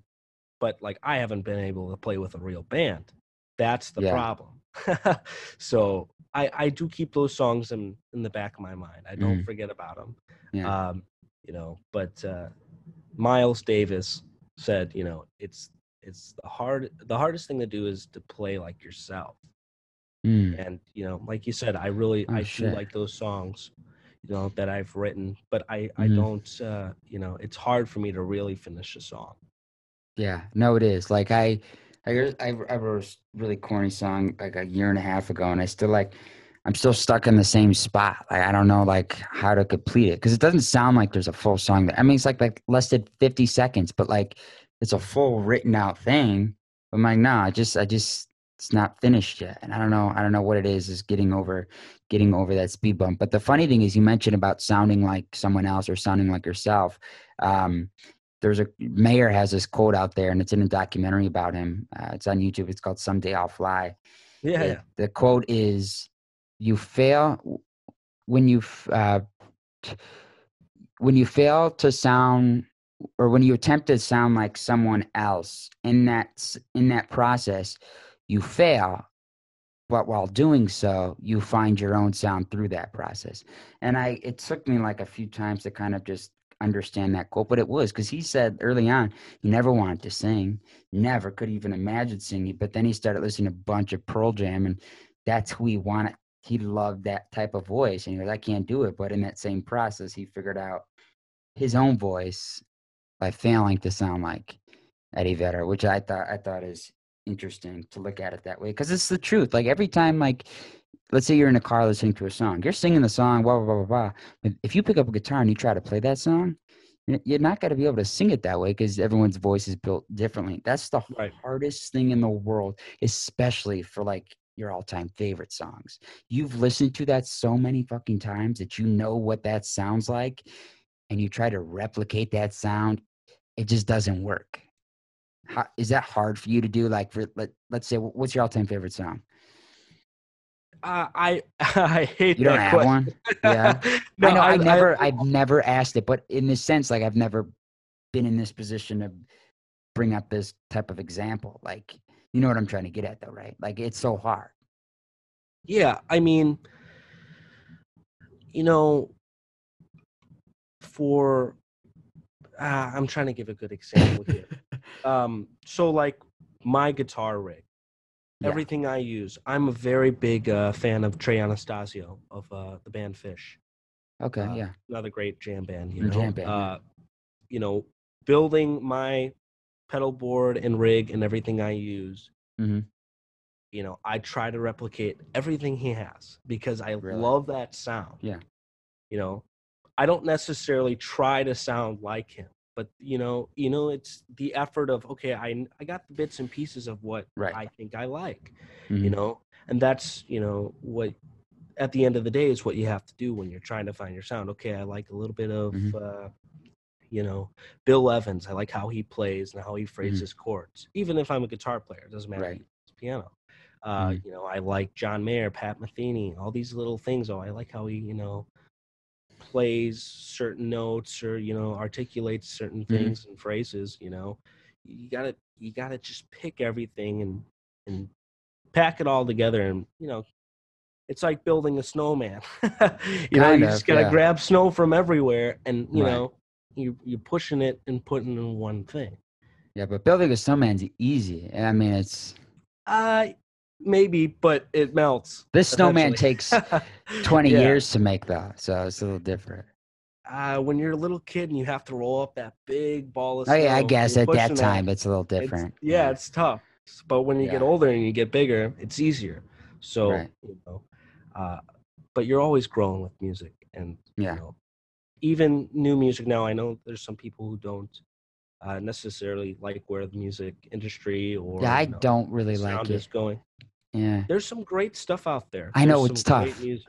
but like I haven't been able to play with a real band. That's the Yeah. problem. so I I do keep those songs in in the back of my mind. I don't Mhm. forget about them. yeah. Um, you know, but uh, Miles Davis said, you know, it's it's the hard the hardest thing to do is to play like yourself. Mm. And you know, like you said, I really Oh, I shit. do like those songs, you know, that I've written, but I I Mhm. don't uh, you know, it's hard for me to really finish a song. Yeah, no, it is. Like I, I, I, I wrote a really corny song like a year and a half ago, and I still like, I'm still stuck in the same spot. Like I don't know like how to complete it because it doesn't sound like there's a full song. There. I mean, it's like like less than 50 seconds, but like it's a full written out thing. I'm like, no, I just, I just, it's not finished yet, and I don't know, I don't know what it is. Is getting over, getting over that speed bump. But the funny thing is, you mentioned about sounding like someone else or sounding like yourself. Um, there's a mayor has this quote out there and it's in a documentary about him uh, it's on youtube it's called someday i'll fly Yeah, It- yeah. the quote is you fail when you uh, when you fail to sound or when you attempt to sound like someone else in that in that process you fail but while doing so you find your own sound through that process. And i it took me like a few times to kind of just understand that quote but it was because he said early on he never wanted to sing never could even imagine singing but then he started listening to a bunch of pearl jam and that's who he wanted he loved that type of voice and he goes i can't do it but in that same process he figured out his own voice by failing to sound like eddie vedder which i thought i thought is interesting to look at it that way because it's the truth like every time like let's say you're in a car listening to a song you're singing the song blah blah blah blah blah if you pick up a guitar and you try to play that song you're not going to be able to sing it that way because everyone's voice is built differently that's the Right. hardest thing in the world especially for like your all-time favorite songs. You've listened to that so many fucking times that you know what that sounds like and you try to replicate that sound, it just doesn't work. How, is that hard for you to do like for let, let's say what's your all-time favorite song? Uh, I I hate You don't that have question. one? Yeah. no, I know I, I, never I, have never asked it, but in this sense, like I've never been in this position to bring up this type of example. Like you know what I'm trying to get at though, right? Like it's so hard. yeah, I mean, you know, for uh, I'm trying to give a good example here. Um, so like my guitar rig, Yeah. everything I use, I'm a very big uh, fan of Trey Anastasio of uh, the band Phish. Okay, Uh, yeah. another great jam band. You know, jam band, yeah. uh, you know, building my pedal board and rig and everything I use. Mhm. You know, I try to replicate everything he has because I Really? love that sound. Yeah. You know, I don't necessarily try to sound like him, but you know, you know, it's the effort of okay, I I got the bits and pieces of what Right. I think I like Mhm. you know and that's you know what at the end of the day is what you have to do when you're trying to find your sound okay i like a little bit of Mhm. uh you know bill evans i like how he plays and how he phrases chords even if i'm a guitar player it doesn't matter Right. it's piano uh Mhm. you know i like john mayer pat metheny all these little things oh i like how he you know plays certain notes or you know articulates certain Mhm. things and phrases you know you gotta you gotta just pick everything and and pack it all together and you know it's like building a snowman you know you of, just gotta yeah. grab snow from everywhere and you Right. know you, you're pushing it and putting in one thing Yeah, but building a snowman's easy. I mean, it's uh maybe but it melts this snowman takes 20 Yeah. years to make though, so it's a little different. uh, when you're a little kid and you have to roll up that big ball of Oh yeah, I guess at that time it's a little it's- different. yeah, it's tough. But when you get older and you get bigger, it's easier. So Right. you know, uh, but you're always growing with music, and Yeah. you know, even new music now. I know there's some people who don't uh, necessarily like where the music industry or Yeah, I you know, don't really sound like is it. going. Yeah. There's some great stuff out there. I know, There's it's tough. It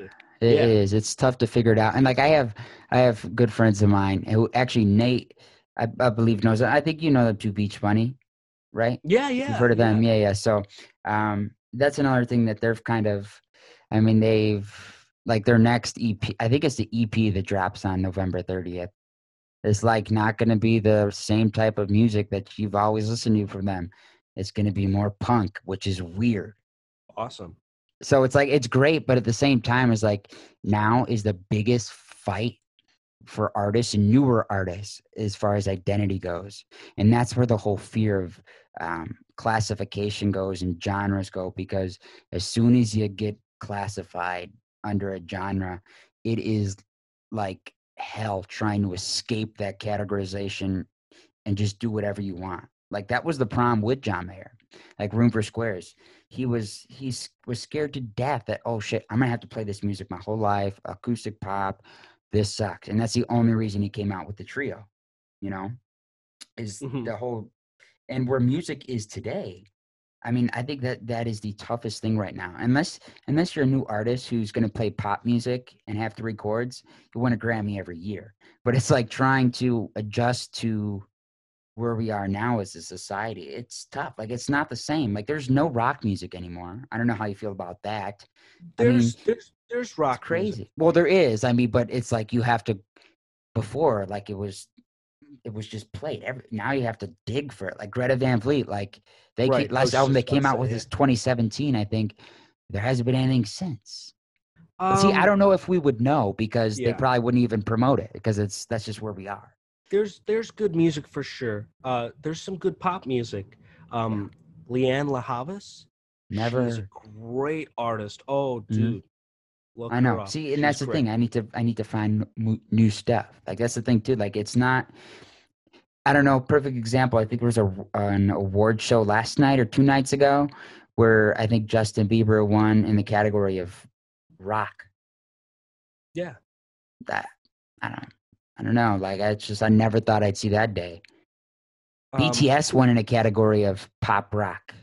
Yeah. is. It's tough to figure it out. And like I have, I have good friends of mine who actually Nate, I, I believe knows. I think you know them too, Beach Bunny, right? Yeah, yeah. You've heard of them, yeah, yeah. So, um, that's another thing that they've kind of. I mean, they've like their next EP. I think it's the EP that drops on November thirtieth. It's like not going to be the same type of music that you've always listened to from them. It's going to be more punk, which is weird. Awesome. so it's like it's great but at the same time it's like now is the biggest fight for artists and newer artists as far as identity goes and that's where the whole fear of um, classification goes and genres go because as soon as you get classified under a genre it is like hell trying to escape that categorization and just do whatever you want like that was the problem with john mayer like room for squares. He was he's was scared to death that oh shit i'm gonna have to play this music my whole life. Acoustic pop this sucks. And that's the only reason he came out with the trio you know is Mhm. the whole and where music is today i mean i think that that is the toughest thing right now. Unless unless you're a new artist who's going to play pop music and have three chords you win a grammy every year. But it's like trying to adjust to where we are now as a society it's tough like it's not the same like there's no rock music anymore i don't know how you feel about that I mean, There's there's there's it's rock crazy music. well there is i mean but it's like you have to before like it was it was just played every now you have to dig for it like greta van fleet like they Right, came, last album they came out with yeah. is 2017 i think there hasn't been anything since but see i Um, don't know if we would know because they probably wouldn't even promote it because it's that's just where we are there's there's good music for sure. Uh, there's some good pop music. Um, Lianne La Havas, never she's a great artist. Oh, Mhm. dude, look I know. See, and She's that's the great. thing. I need to I need to find new stuff. Like that's the thing too. Like it's not. I don't know. Perfect example. I think there was a an award show last night or two nights ago, where I think Justin Bieber won in the category of rock. Yeah, That I don't. I don't know. Like I just I never thought I'd see that day. um, BTS won in a category of pop rock.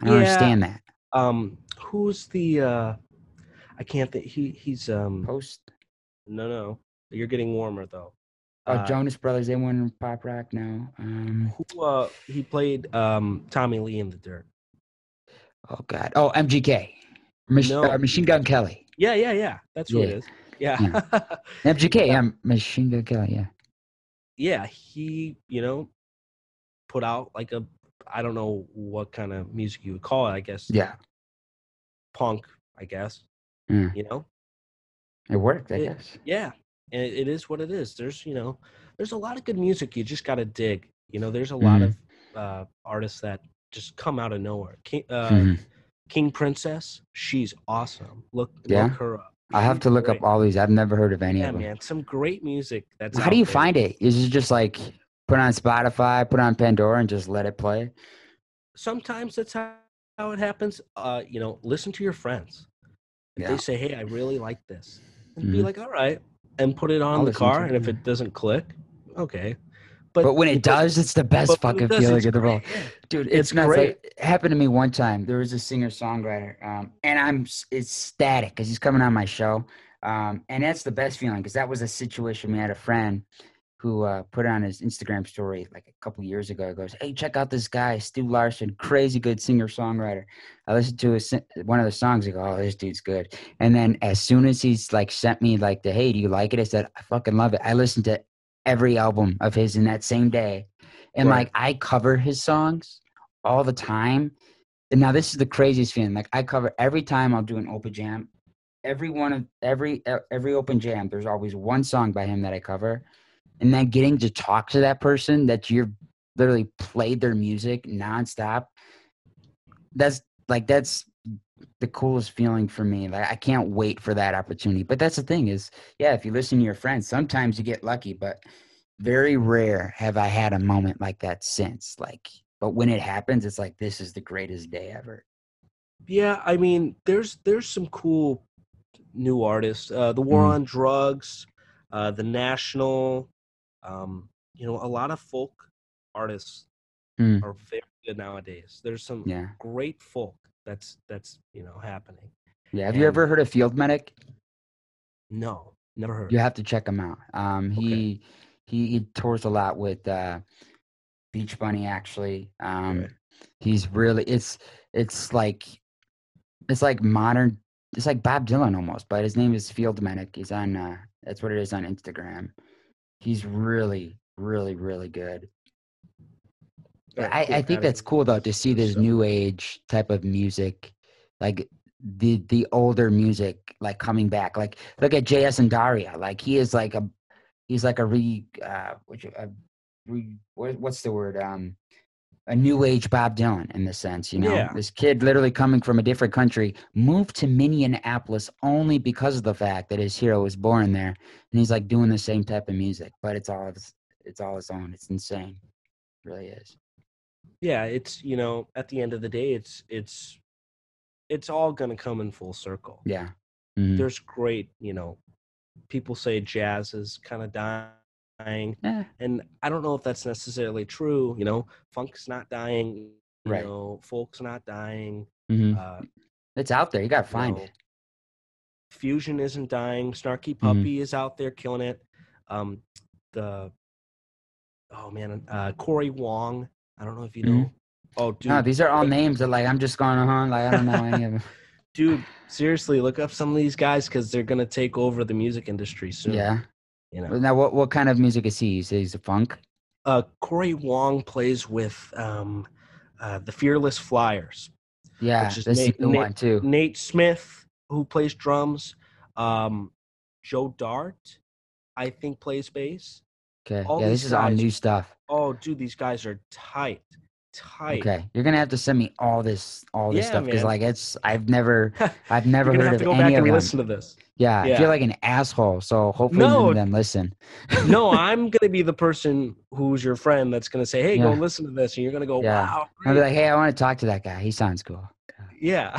I don't yeah, understand that. Um, who's the? uh I can't think. He he's um. Post. No, no. You're getting warmer though. Oh, Uh, Jonas Brothers. They won in pop rock now. Um. Who uh he played um Tommy Lee in the Dirt. Oh God. Oh, MGK. Mach- No. uh, Machine Gun Kelly. Yeah, yeah, yeah. That's who it Yeah. is. Yeah. MGK. Yeah. Machine Gun Kelly. Yeah. yeah, he, you know, put out like a I don't know what kind of music you would call it, I guess. Yeah. Punk, I guess. Mm. You know? It worked. I Yeah. guess. Yeah. And it, it is what it is. There's, you know, there's a lot of good music you just gotta dig. You know, there's a lot Mhm. of uh artists that just come out of nowhere. King uh Mhm. King Princess, she's awesome. Look Yeah? look her up. I have to look up all these. I've never heard of any Yeah, of them. Yeah, man, some great music. That's How do you there. find it? Is it just like put on Spotify, put on Pandora, and just let it play? Sometimes that's how, how it happens. Uh, you know, listen to your friends. If Yeah. they say, "Hey, I really like this," and be Mhm. like, "All right," and put it on I'll the car. And if it doesn't click, okay. But, when it but- does, it's the best but fucking does, feeling in the world. Dude, it's, It's nuts. great. Like, it happened to me one time. There was a singer songwriter, um, and I'm ecstatic because he's coming on my show. Um, and that's the best feeling because that was a situation we had a friend who uh, put on his Instagram story like a couple years ago. He goes, "Hey, check out this guy, Stu Larsen, crazy good singer songwriter." I listened to his, one of the songs. I go, "Oh, this dude's good." And then as soon as he's like sent me like the, "Hey, do you like it?" I said, "I fucking love it." I listened to every album of his in that same day, and Right. like I cover his songs all the time. And now this is the craziest feeling. Like I cover every time I'll do an open jam. Every one of every every open jam, there's always one song by him that I cover. And then getting to talk to that person that you've literally played their music nonstop. That's like that's the coolest feeling for me. Like I can't wait for that opportunity. But that's the thing is, yeah, if you listen to your friends, sometimes you get lucky, but very rare have I had a moment like that since. Like, but when it happens, it's like this is the greatest day ever. Yeah, I mean, there's there's some cool new artists. Uh, the War Mm. on Drugs, uh, the National. Um, you know, a lot of folk artists Mm. are very good nowadays. There's some Yeah, great folk that's that's you know happening. yeah. Have you ever heard of Field Medic? No, never heard. You have to check him out. Um, Okay. he he he tours a lot with uh, Beach Bunny. Actually, um, Okay. he's really it's it's like it's like modern. It's like Bob Dylan almost, but his name is Field Medic. He's on. Uh, that's what it is on Instagram. He's really, really, really good. Right, I. I think that's cool though to see this stuff. new age type of music, like the the older music like coming back. Like look at JS Ondara. Like he is like a he's like a re uh what you, a re, what, what's the word um a new age Bob Dylan in the sense, you know. Yeah. This kid literally coming from a different country moved to Minneapolis only because of the fact that his hero was born there, and he's like doing the same type of music, but it's all it's, it's all his own. It's insane, it really is. Yeah it's you know at the end of the day it's it's it's all gonna come in full circle Yeah. Mhm. there's great you know people say jazz is kind of dying Eh, and i don't know if that's necessarily true you know funk's not dying you Right. know folk's not dying mhm. uh It's out there. You gotta you find know, it. fusion isn't dying snarky Mm-hmm. puppy is out there killing it um the oh man uh cory wong i don't know if you know Mhm. oh dude No, these are all names that like I'm just going on. Like I don't know any of them. dude seriously look up some of these guys because they're gonna take over the music industry soon Yeah. you know Now, what what kind of music is he? Is he funk? uh cory wong plays with um uh the fearless flyers Yeah, Which is this is Nate- the Nate- one too. nate smith who plays drums um joe dart i think plays bass Okay. all Yeah, this these is all new stuff. Oh dude these guys are tight tight Okay, you're gonna have to send me all this all this Yeah, stuff because like it's I've never I've never you're gonna heard have of to go any back of and them. listen to this Yeah, I feel like an asshole. So hopefully No. of them listen. no i'm gonna be the person who's your friend that's gonna say hey go listen to this and you're gonna go Yeah. wow I'll be like, hey, I want to talk to that guy. He sounds cool. Yeah.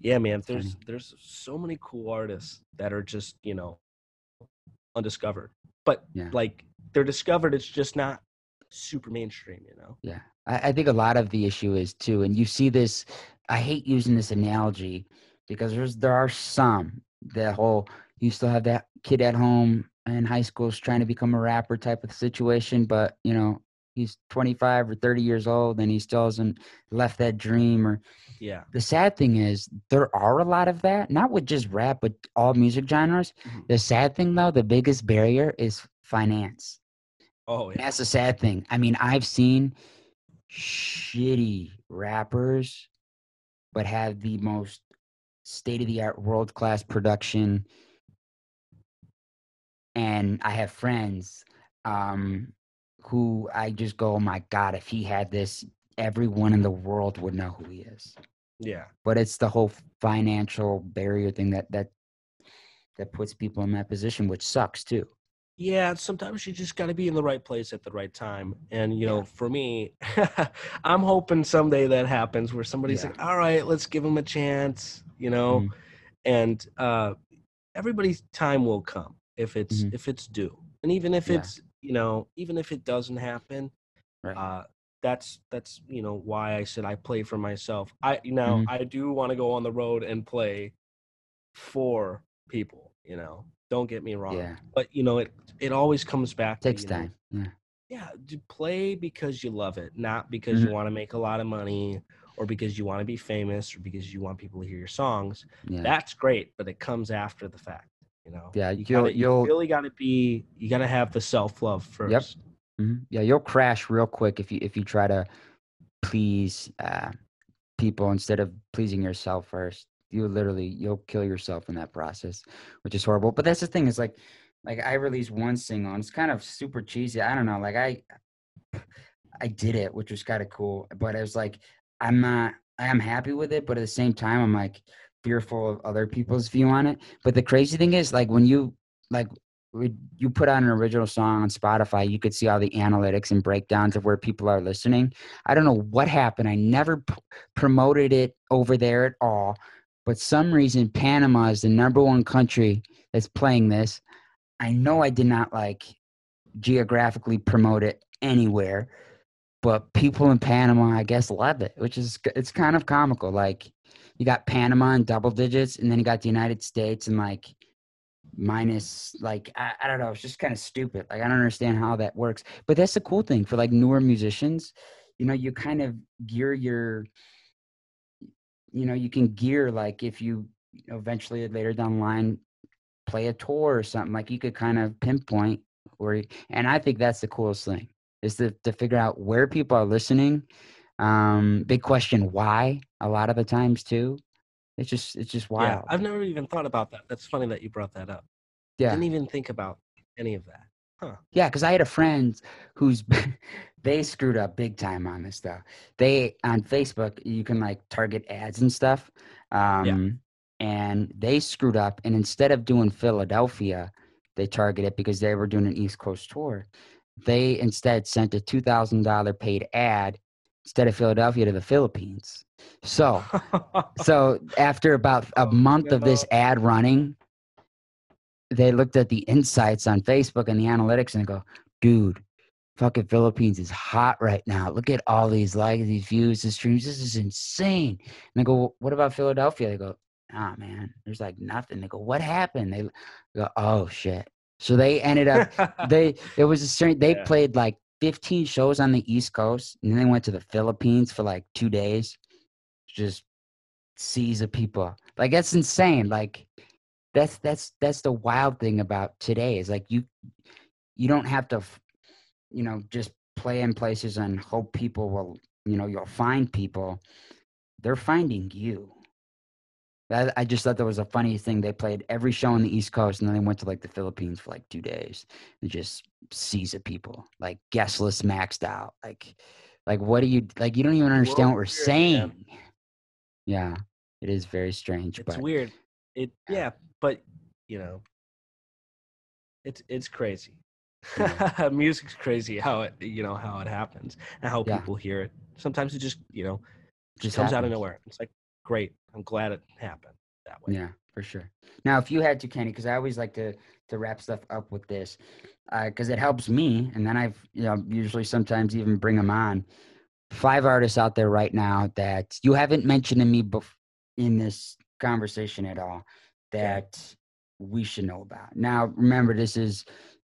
yeah, man. That's There's funny. there's so many cool artists that are just, you know, undiscovered. But Yeah. like they're discovered, it's just not super mainstream, you know? Yeah, I, I think a lot of the issue is too, and you see this I hate using this analogy because there's there are some that whole you still have that kid at home in high school is trying to become a rapper type of situation, but you know he's 25 or 30 years old and he still hasn't left that dream or Yeah. the sad thing is there are a lot of that not with just rap but all music genres Mhm. the sad thing though the biggest barrier is finance Oh yeah. that's the sad thing i mean i've seen shitty rappers but have the most state of the art world class production and i have friends um who i just go oh my god if he had this everyone in the world would know who he is Yeah. but it's the whole financial barrier thing that that that puts people in that position which sucks too Yeah, sometimes you just got to be in the right place at the right time. And, you know, Yeah. for me, I'm hoping someday that happens where somebody's Yeah. like, all right, let's give him a chance, you know? Mhm. And uh, everybody's time will come if it's Mhm. if it's due. And even if Yeah. it's, you know, even if it doesn't happen, right uh, that's that's you know why I said I play for myself. I you know Mhm. I do want to go on the road and play for people. You know, don't get me wrong. yeah But you know, it it always comes back. takes to, you know, time yeah yeah, play because you love it, not because you Mhm. want to make a lot of money or because you want to be famous or because you want people to hear your songs. yeah That's great, but it comes after the fact. You know. yeah You, you'll gotta, you really got to be. You got to have the self love first. Mhm. Yeah, you'll crash real quick if you if you try to please uh, people instead of pleasing yourself first. You literally you'll kill yourself in that process, which is horrible. But that's the thing is like like I released one single and it's kind of super cheesy. I don't know, like I I did it, which was kind of cool. But it was like I'm not I am happy with it, but at the same time I'm like fearful of other people's view on it. But the crazy thing is like when you like you put out an original song on Spotify, you could see all the analytics and breakdowns of where people are listening. I don't know what happened. I never p- promoted it over there at all, but some reason Panama is the number one country that's playing this. I know I did not like geographically promote it anywhere, but people in Panama, I guess, love it, which is it's kind of comical. Like you got Panama in double digits, and then you got the United States and like minus like I, I don't know it's just kind of stupid like i don't understand how that works but that's the cool thing for like newer musicians you know you kind of gear your you know you can gear like if you you know, eventually later down the line play a tour or something like you could kind of pinpoint where and i think that's the coolest thing is to, to figure out where people are listening um big question why a lot of the times too it's just it's just Yeah, I've never even thought about that. That's funny that you brought that up. yeah Didn't even think about any of that. Yeah, because I had a friend who's they screwed up big time on this stuff. They on Facebook you can like target ads and stuff. Um and they screwed up and instead of doing Philadelphia, they targeted because they were doing an East Coast tour. They instead sent a two thousand dollar paid ad instead of Philadelphia to the Philippines. So so after about a Oh, month of this ad running, they looked at the insights on Facebook and the analytics and they go, dude, fucking Philippines is hot right now. Look at all these likes, these views, the streams. This is insane. And I go, what about Philadelphia? They go, ah, man, there's like nothing. They go, what happened? They go, oh shit. So they ended up they it was a certain they Yeah. played like 15 shows on the east coast and then they went to the philippines for like two days just seas of people like that's insane like that's that's that's the wild thing about today is like you you don't have to you know just play in places and hope people will you know you'll find people they're finding you that, I just thought that was a funny thing. They played every show on the East Coast, and then they went to like the Philippines for like two days, and just seas of people, like guest list maxed out. Like, like what do you like? You don't even understand what we're saying. Yeah, it is very strange, it's but weird. It yeah, but you know, it's it's crazy. Music's crazy how it you know how it happens and how Yeah. people hear it. Sometimes it just you know just just comes out of nowhere. It's like great. I'm glad it happened that way. Yeah, for sure. Now, if you had to, Kenny, because I always like to to wrap stuff up with this, uh, because it helps me, and then I've you know usually sometimes even bring them on. five artists out there right now that you haven't mentioned to me bef- in this conversation at all that we should know about. Now, remember, this is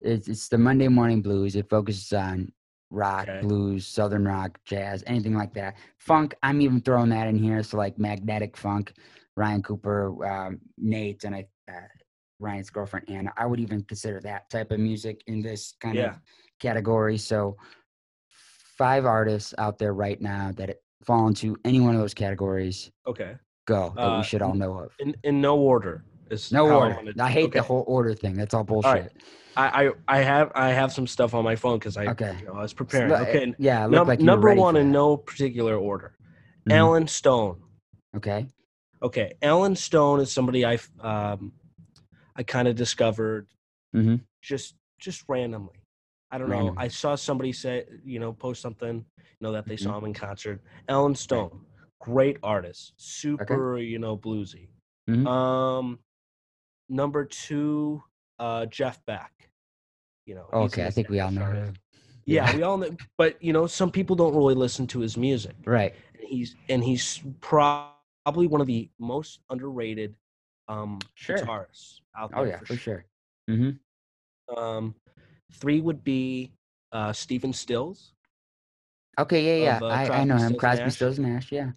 it's, it's the Monday Morning Blues. It focuses on rock, Okay. blues, southern rock, jazz, anything like that. Funk, I'm even throwing that in here. So like magnetic funk, Ryan Cooper, um, Nate, and I, uh, Ryan's girlfriend Anna. I would even consider that type of music in this kind Yeah. of category. So five artists out there right now that fall into any one of those categories. Okay. Go that Uh, we should all know of. In in no order is No I order. wanna- I hate the whole order thing. That's all bullshit. right. I, I I have I have some stuff on my phone because I Okay. you know, I was preparing. look- Okay. Yeah, look Num- like number one in no particular order. Mhm. Allen Stone. Okay. Okay, Allen Stone is somebody I um I kind of discovered hmm just just randomly. I don't know. I saw somebody say you know post something you know that they Mhm. saw him in concert. Allen Stone, great artist, super you know bluesy. Mhm. Um, number two, uh, Jeff Beck. You know. Okay, I think we all know him. Yeah, we all know. But you know, some people don't really listen to his music. Right. And he's and he's probably one of the most underrated um Sure. guitarists out there. Oh yeah, for sure. hmm Um, three would be uh Stephen Stills. Okay, yeah, Of, yeah. uh, I, I know him. Stills, Crosby, Nash. Stills, Nash. Yeah.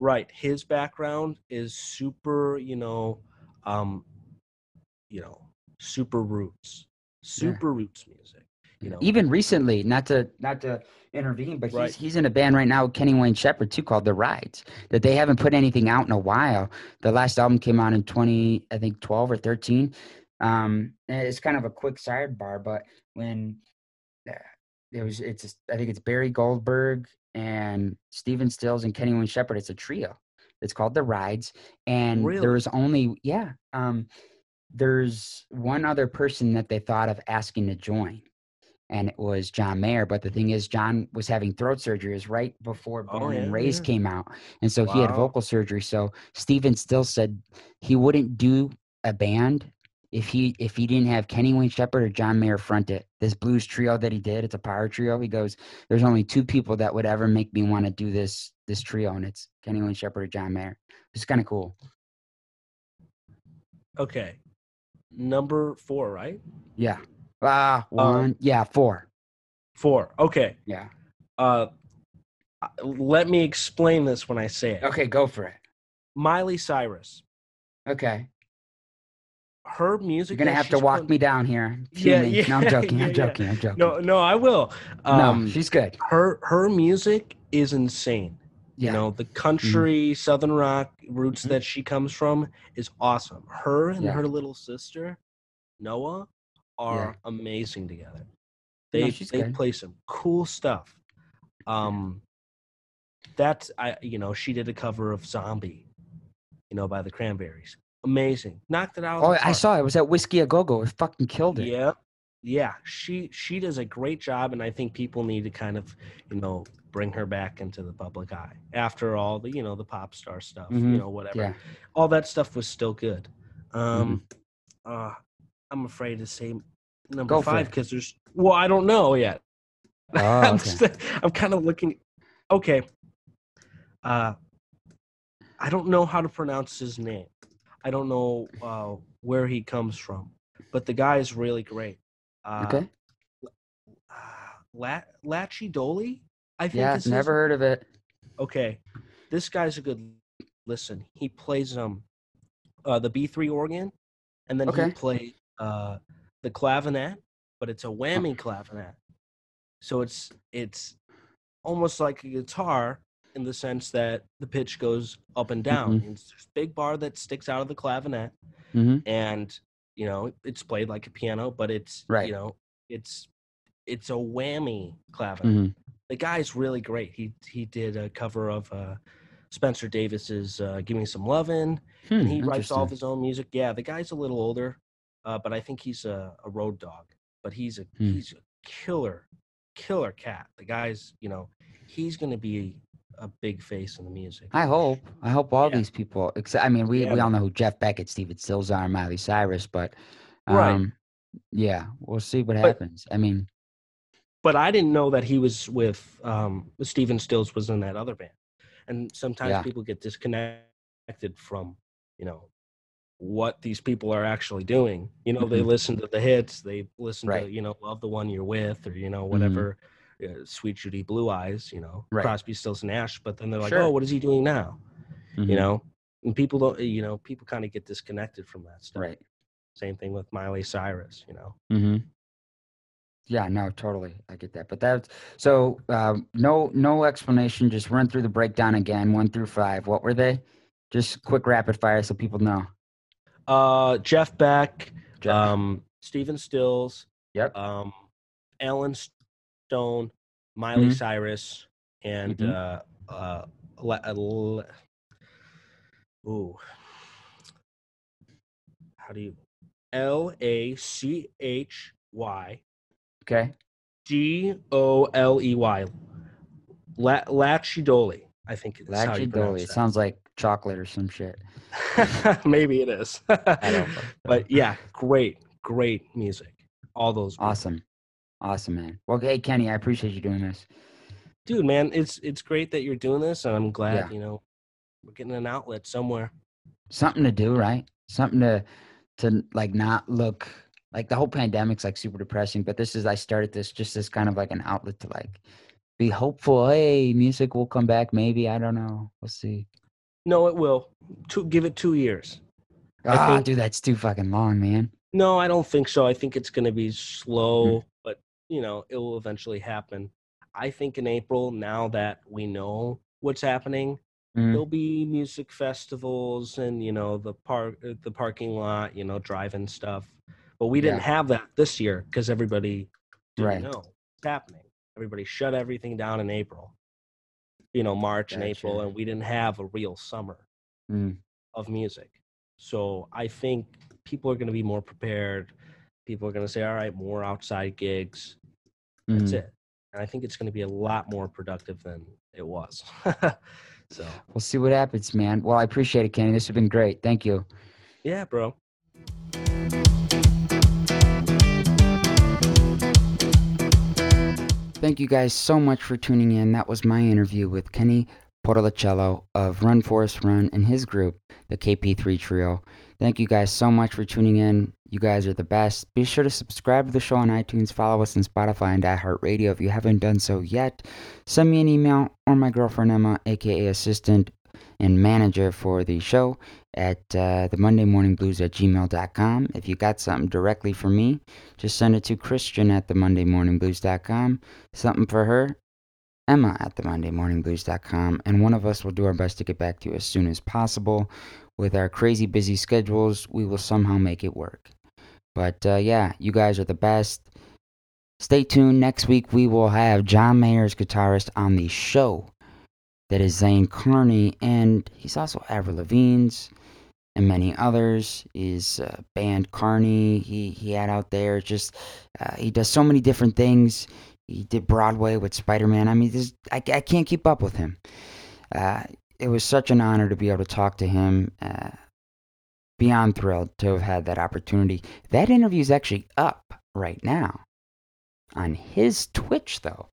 Right. His background is super, you know, um, you know, super roots, super roots music. You know, Even recently, not to not to intervene, but Right. he's he's in a band right now with Kenny Wayne Shepherd too, called The Rides. That they haven't put anything out in a while. The last album came out in twenty, I think twelve or thirteen. Um, it's kind of a quick sidebar, but when uh, it was, it's I think it's Barry Goldberg and Stephen Stills and Kenny Wayne Shepherd. It's a trio. It's called The Rides, and Really? there was only yeah. Um, there's one other person that they thought of asking to join and it was John Mayer. But the thing is, John was having throat surgery. It was right before Oh, Born and Raised yeah. came out, and so he had vocal surgery. So Stephen still said he wouldn't do a band if he if he didn't have Kenny Wayne Shepherd or John Mayer front it. This blues trio that he did, it's a power trio. He goes, "There's only two people that would ever make me want to do this this trio, and it's Kenny Wayne Shepherd or John Mayer." It's kind of cool. okay. Number four, right? Yeah. Ah, one. yeah, four. Four. Okay. Yeah. Uh, uh, let me explain this when I say it. Okay, go for it. Miley Cyrus. Okay. Her music. You're gonna have to walk put- me down here. Yeah, Fuming. No, I'm joking. yeah, I'm yeah. joking. I'm joking. No, no, I will. Um, no, she's good. her her music is insane. Yeah. You know, the country southern rock roots Mhm. that she comes from is awesome. Her and Yeah. her little sister, Noah, are amazing together. They No, they good. play some cool stuff. Um that's I you know, she did a cover of Zombie, you know, by the Cranberries. Amazing. Knocked it out. Oh, I saw it. It was at Whisky a Go Go. It fucking killed it. Yeah. Yeah, she she does a great job and I think people need to kind of, you know, bring her back into the public eye. After all the, you know, the pop star stuff, Mhm. you know, whatever. Yeah. All that stuff was still good. Um Mm-hmm. uh I'm afraid to say number Go 5 cuz there's well, I don't know yet. Oh, I'm, okay. st- I'm kind of looking Okay. Uh I don't know how to pronounce his name. I don't know uh, where he comes from, but the guy is really great. Uh, Okay. uh, La- Lachy Doley, I think. Yeah, is never heard of it. Okay, this guy's a good listen. He plays um uh, the B three organ, and then Okay. he plays uh, the clavinet, but it's a whammy clavinet. So it's it's almost like a guitar in the sense that the pitch goes up and down. Mhm. It's this big bar that sticks out of the clavinet, hmm and you know it's played like a piano, but it's Right. you know it's it's a whammy clavinet hmm the guy's really great. He he did a cover of uh, Spencer Davis's uh, "Give Me Some Lovin'," Hmm, and he writes all of his own music. Yeah, the guy's a little older, uh, but I think he's a, a road dog. But he's a Hmm. he's a killer, killer cat. The guy's you know he's going to be a big face in the music. I hope. I hope all Yeah. these people. Except, I mean, we, Yeah, we all know who Jeff Beckett, Stephen Stills are, Miley Cyrus, but um, Right. yeah, we'll see what But- happens. I mean, but I didn't know that he was with um, Stephen Stills was in that other band. And sometimes Yeah. people get disconnected from, you know, what these people are actually doing. You know, they Mhm. listen to the hits, they listen Right. to, you know, love the one you're with, or you know, whatever. Uh, Suite Judy Blue Eyes, you know, Right. Crosby, Stills, Nash. But then they're like, Sure. oh, what is he doing now? Mhm. You know, and people don't, you know, people kind of get disconnected from that stuff. Right. Same thing with Miley Cyrus, you know. Mm-hmm. Yeah, no, totally. I get that. But that's so um, no no explanation. Just run through the breakdown again, one through five. What were they? Just quick rapid fire so people know. Uh, Jeff Beck, Jeff- um, Stephen Stills, Yep. um, Allen Stone, Miley Mhm. Cyrus, and Mhm. uh, uh, le- uh, le- ooh, how do you L A C H Y Okay. D O L E Y, La- Lachidoli. I think is how you Lachie pronounce Dolly. It sounds like chocolate or some shit. Maybe it is. don't but yeah, great, great music. All those. Awesome. Awesome, man. Well, hey, Kenny, I appreciate you doing this. dude, man, it's it's great that you're doing this, and I'm glad Yeah. you know we're getting an outlet somewhere. Something to do, right? Something to to like not look like the whole pandemic's like super depressing, but this is I started this just as kind of like an outlet to like be hopeful. Hey, music will come back. Maybe I don't know. We'll see. No, it will. Two, give it two years. I Ah, think- dude, that's too fucking long, man. No, I don't think so. I think it's going to be slow, Hmm. but you know it will eventually happen. I think in April, now that we know what's happening, Mm, there'll be music festivals and you know the park, uh, the parking lot, you know, drive-in stuff. But we didn't Yeah. have that this year because everybody didn't Right. know what's happening. Everybody shut everything down in April. You know, March and April, and we didn't have a real summer mm, of music. So I think people are going to be more prepared. People are going to say, "All right, more outside gigs." That's mm. it. And I think it's going to be a lot more productive than it was. so We'll see what happens, man. Well, I appreciate it, Kenny. This has been great. Thank you. yeah, bro. Thank you guys so much for tuning in. That was my interview with Kenny Potilechio of Run Forrest Run and his group, the KP3 Trio. Thank you guys so much for tuning in. You guys are the best. Be sure to subscribe to the show on iTunes, follow us on Spotify and iHeartRadio if you haven't done so yet. Send me an email or my girlfriend Emma, aka assistant and manager for the show, at uh, the Monday Morning Blues at gmail.com. If you got something directly for me, just send it to Christian at the Monday Morning Blues.com. Something for her, Emma at the Monday Morning Blues.com. And one of us will do our best to get back to you as soon as possible. With our crazy busy schedules, we will somehow make it work. But uh, yeah, you guys are the best. Stay tuned. Next week, we will have John Mayer's guitarist on the show. That is Zane Carney, and he's also Avril Lavigne's and many others. His uh, band Carney, he, he had out there. Just uh, he does so many different things. He did Broadway with Spider Man. I mean, this, I, I can't keep up with him. Uh, it was such an honor to be able to talk to him. Uh, beyond thrilled to have had that opportunity. That interview is actually up right now on his Twitch, though.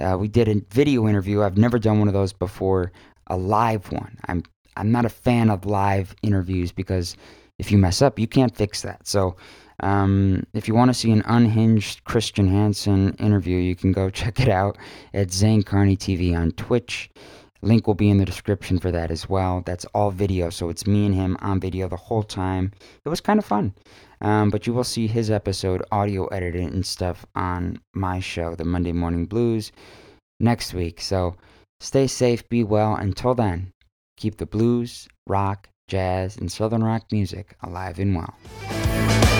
Uh, we did a video interview. I've never done one of those before, a live one. I'm I'm not a fan of live interviews because if you mess up, you can't fix that. So, um, if you want to see an unhinged Christian Hansen interview, you can go check it out at Zane Carney TV on Twitch. Link will be in the description for that as well. That's all video, so it's me and him on video the whole time. It was kind of fun. Um, but you will see his episode audio edited and stuff on my show, The Monday Morning Blues, next week. So stay safe, be well. Until then, keep the blues, rock, jazz, and southern rock music alive and well.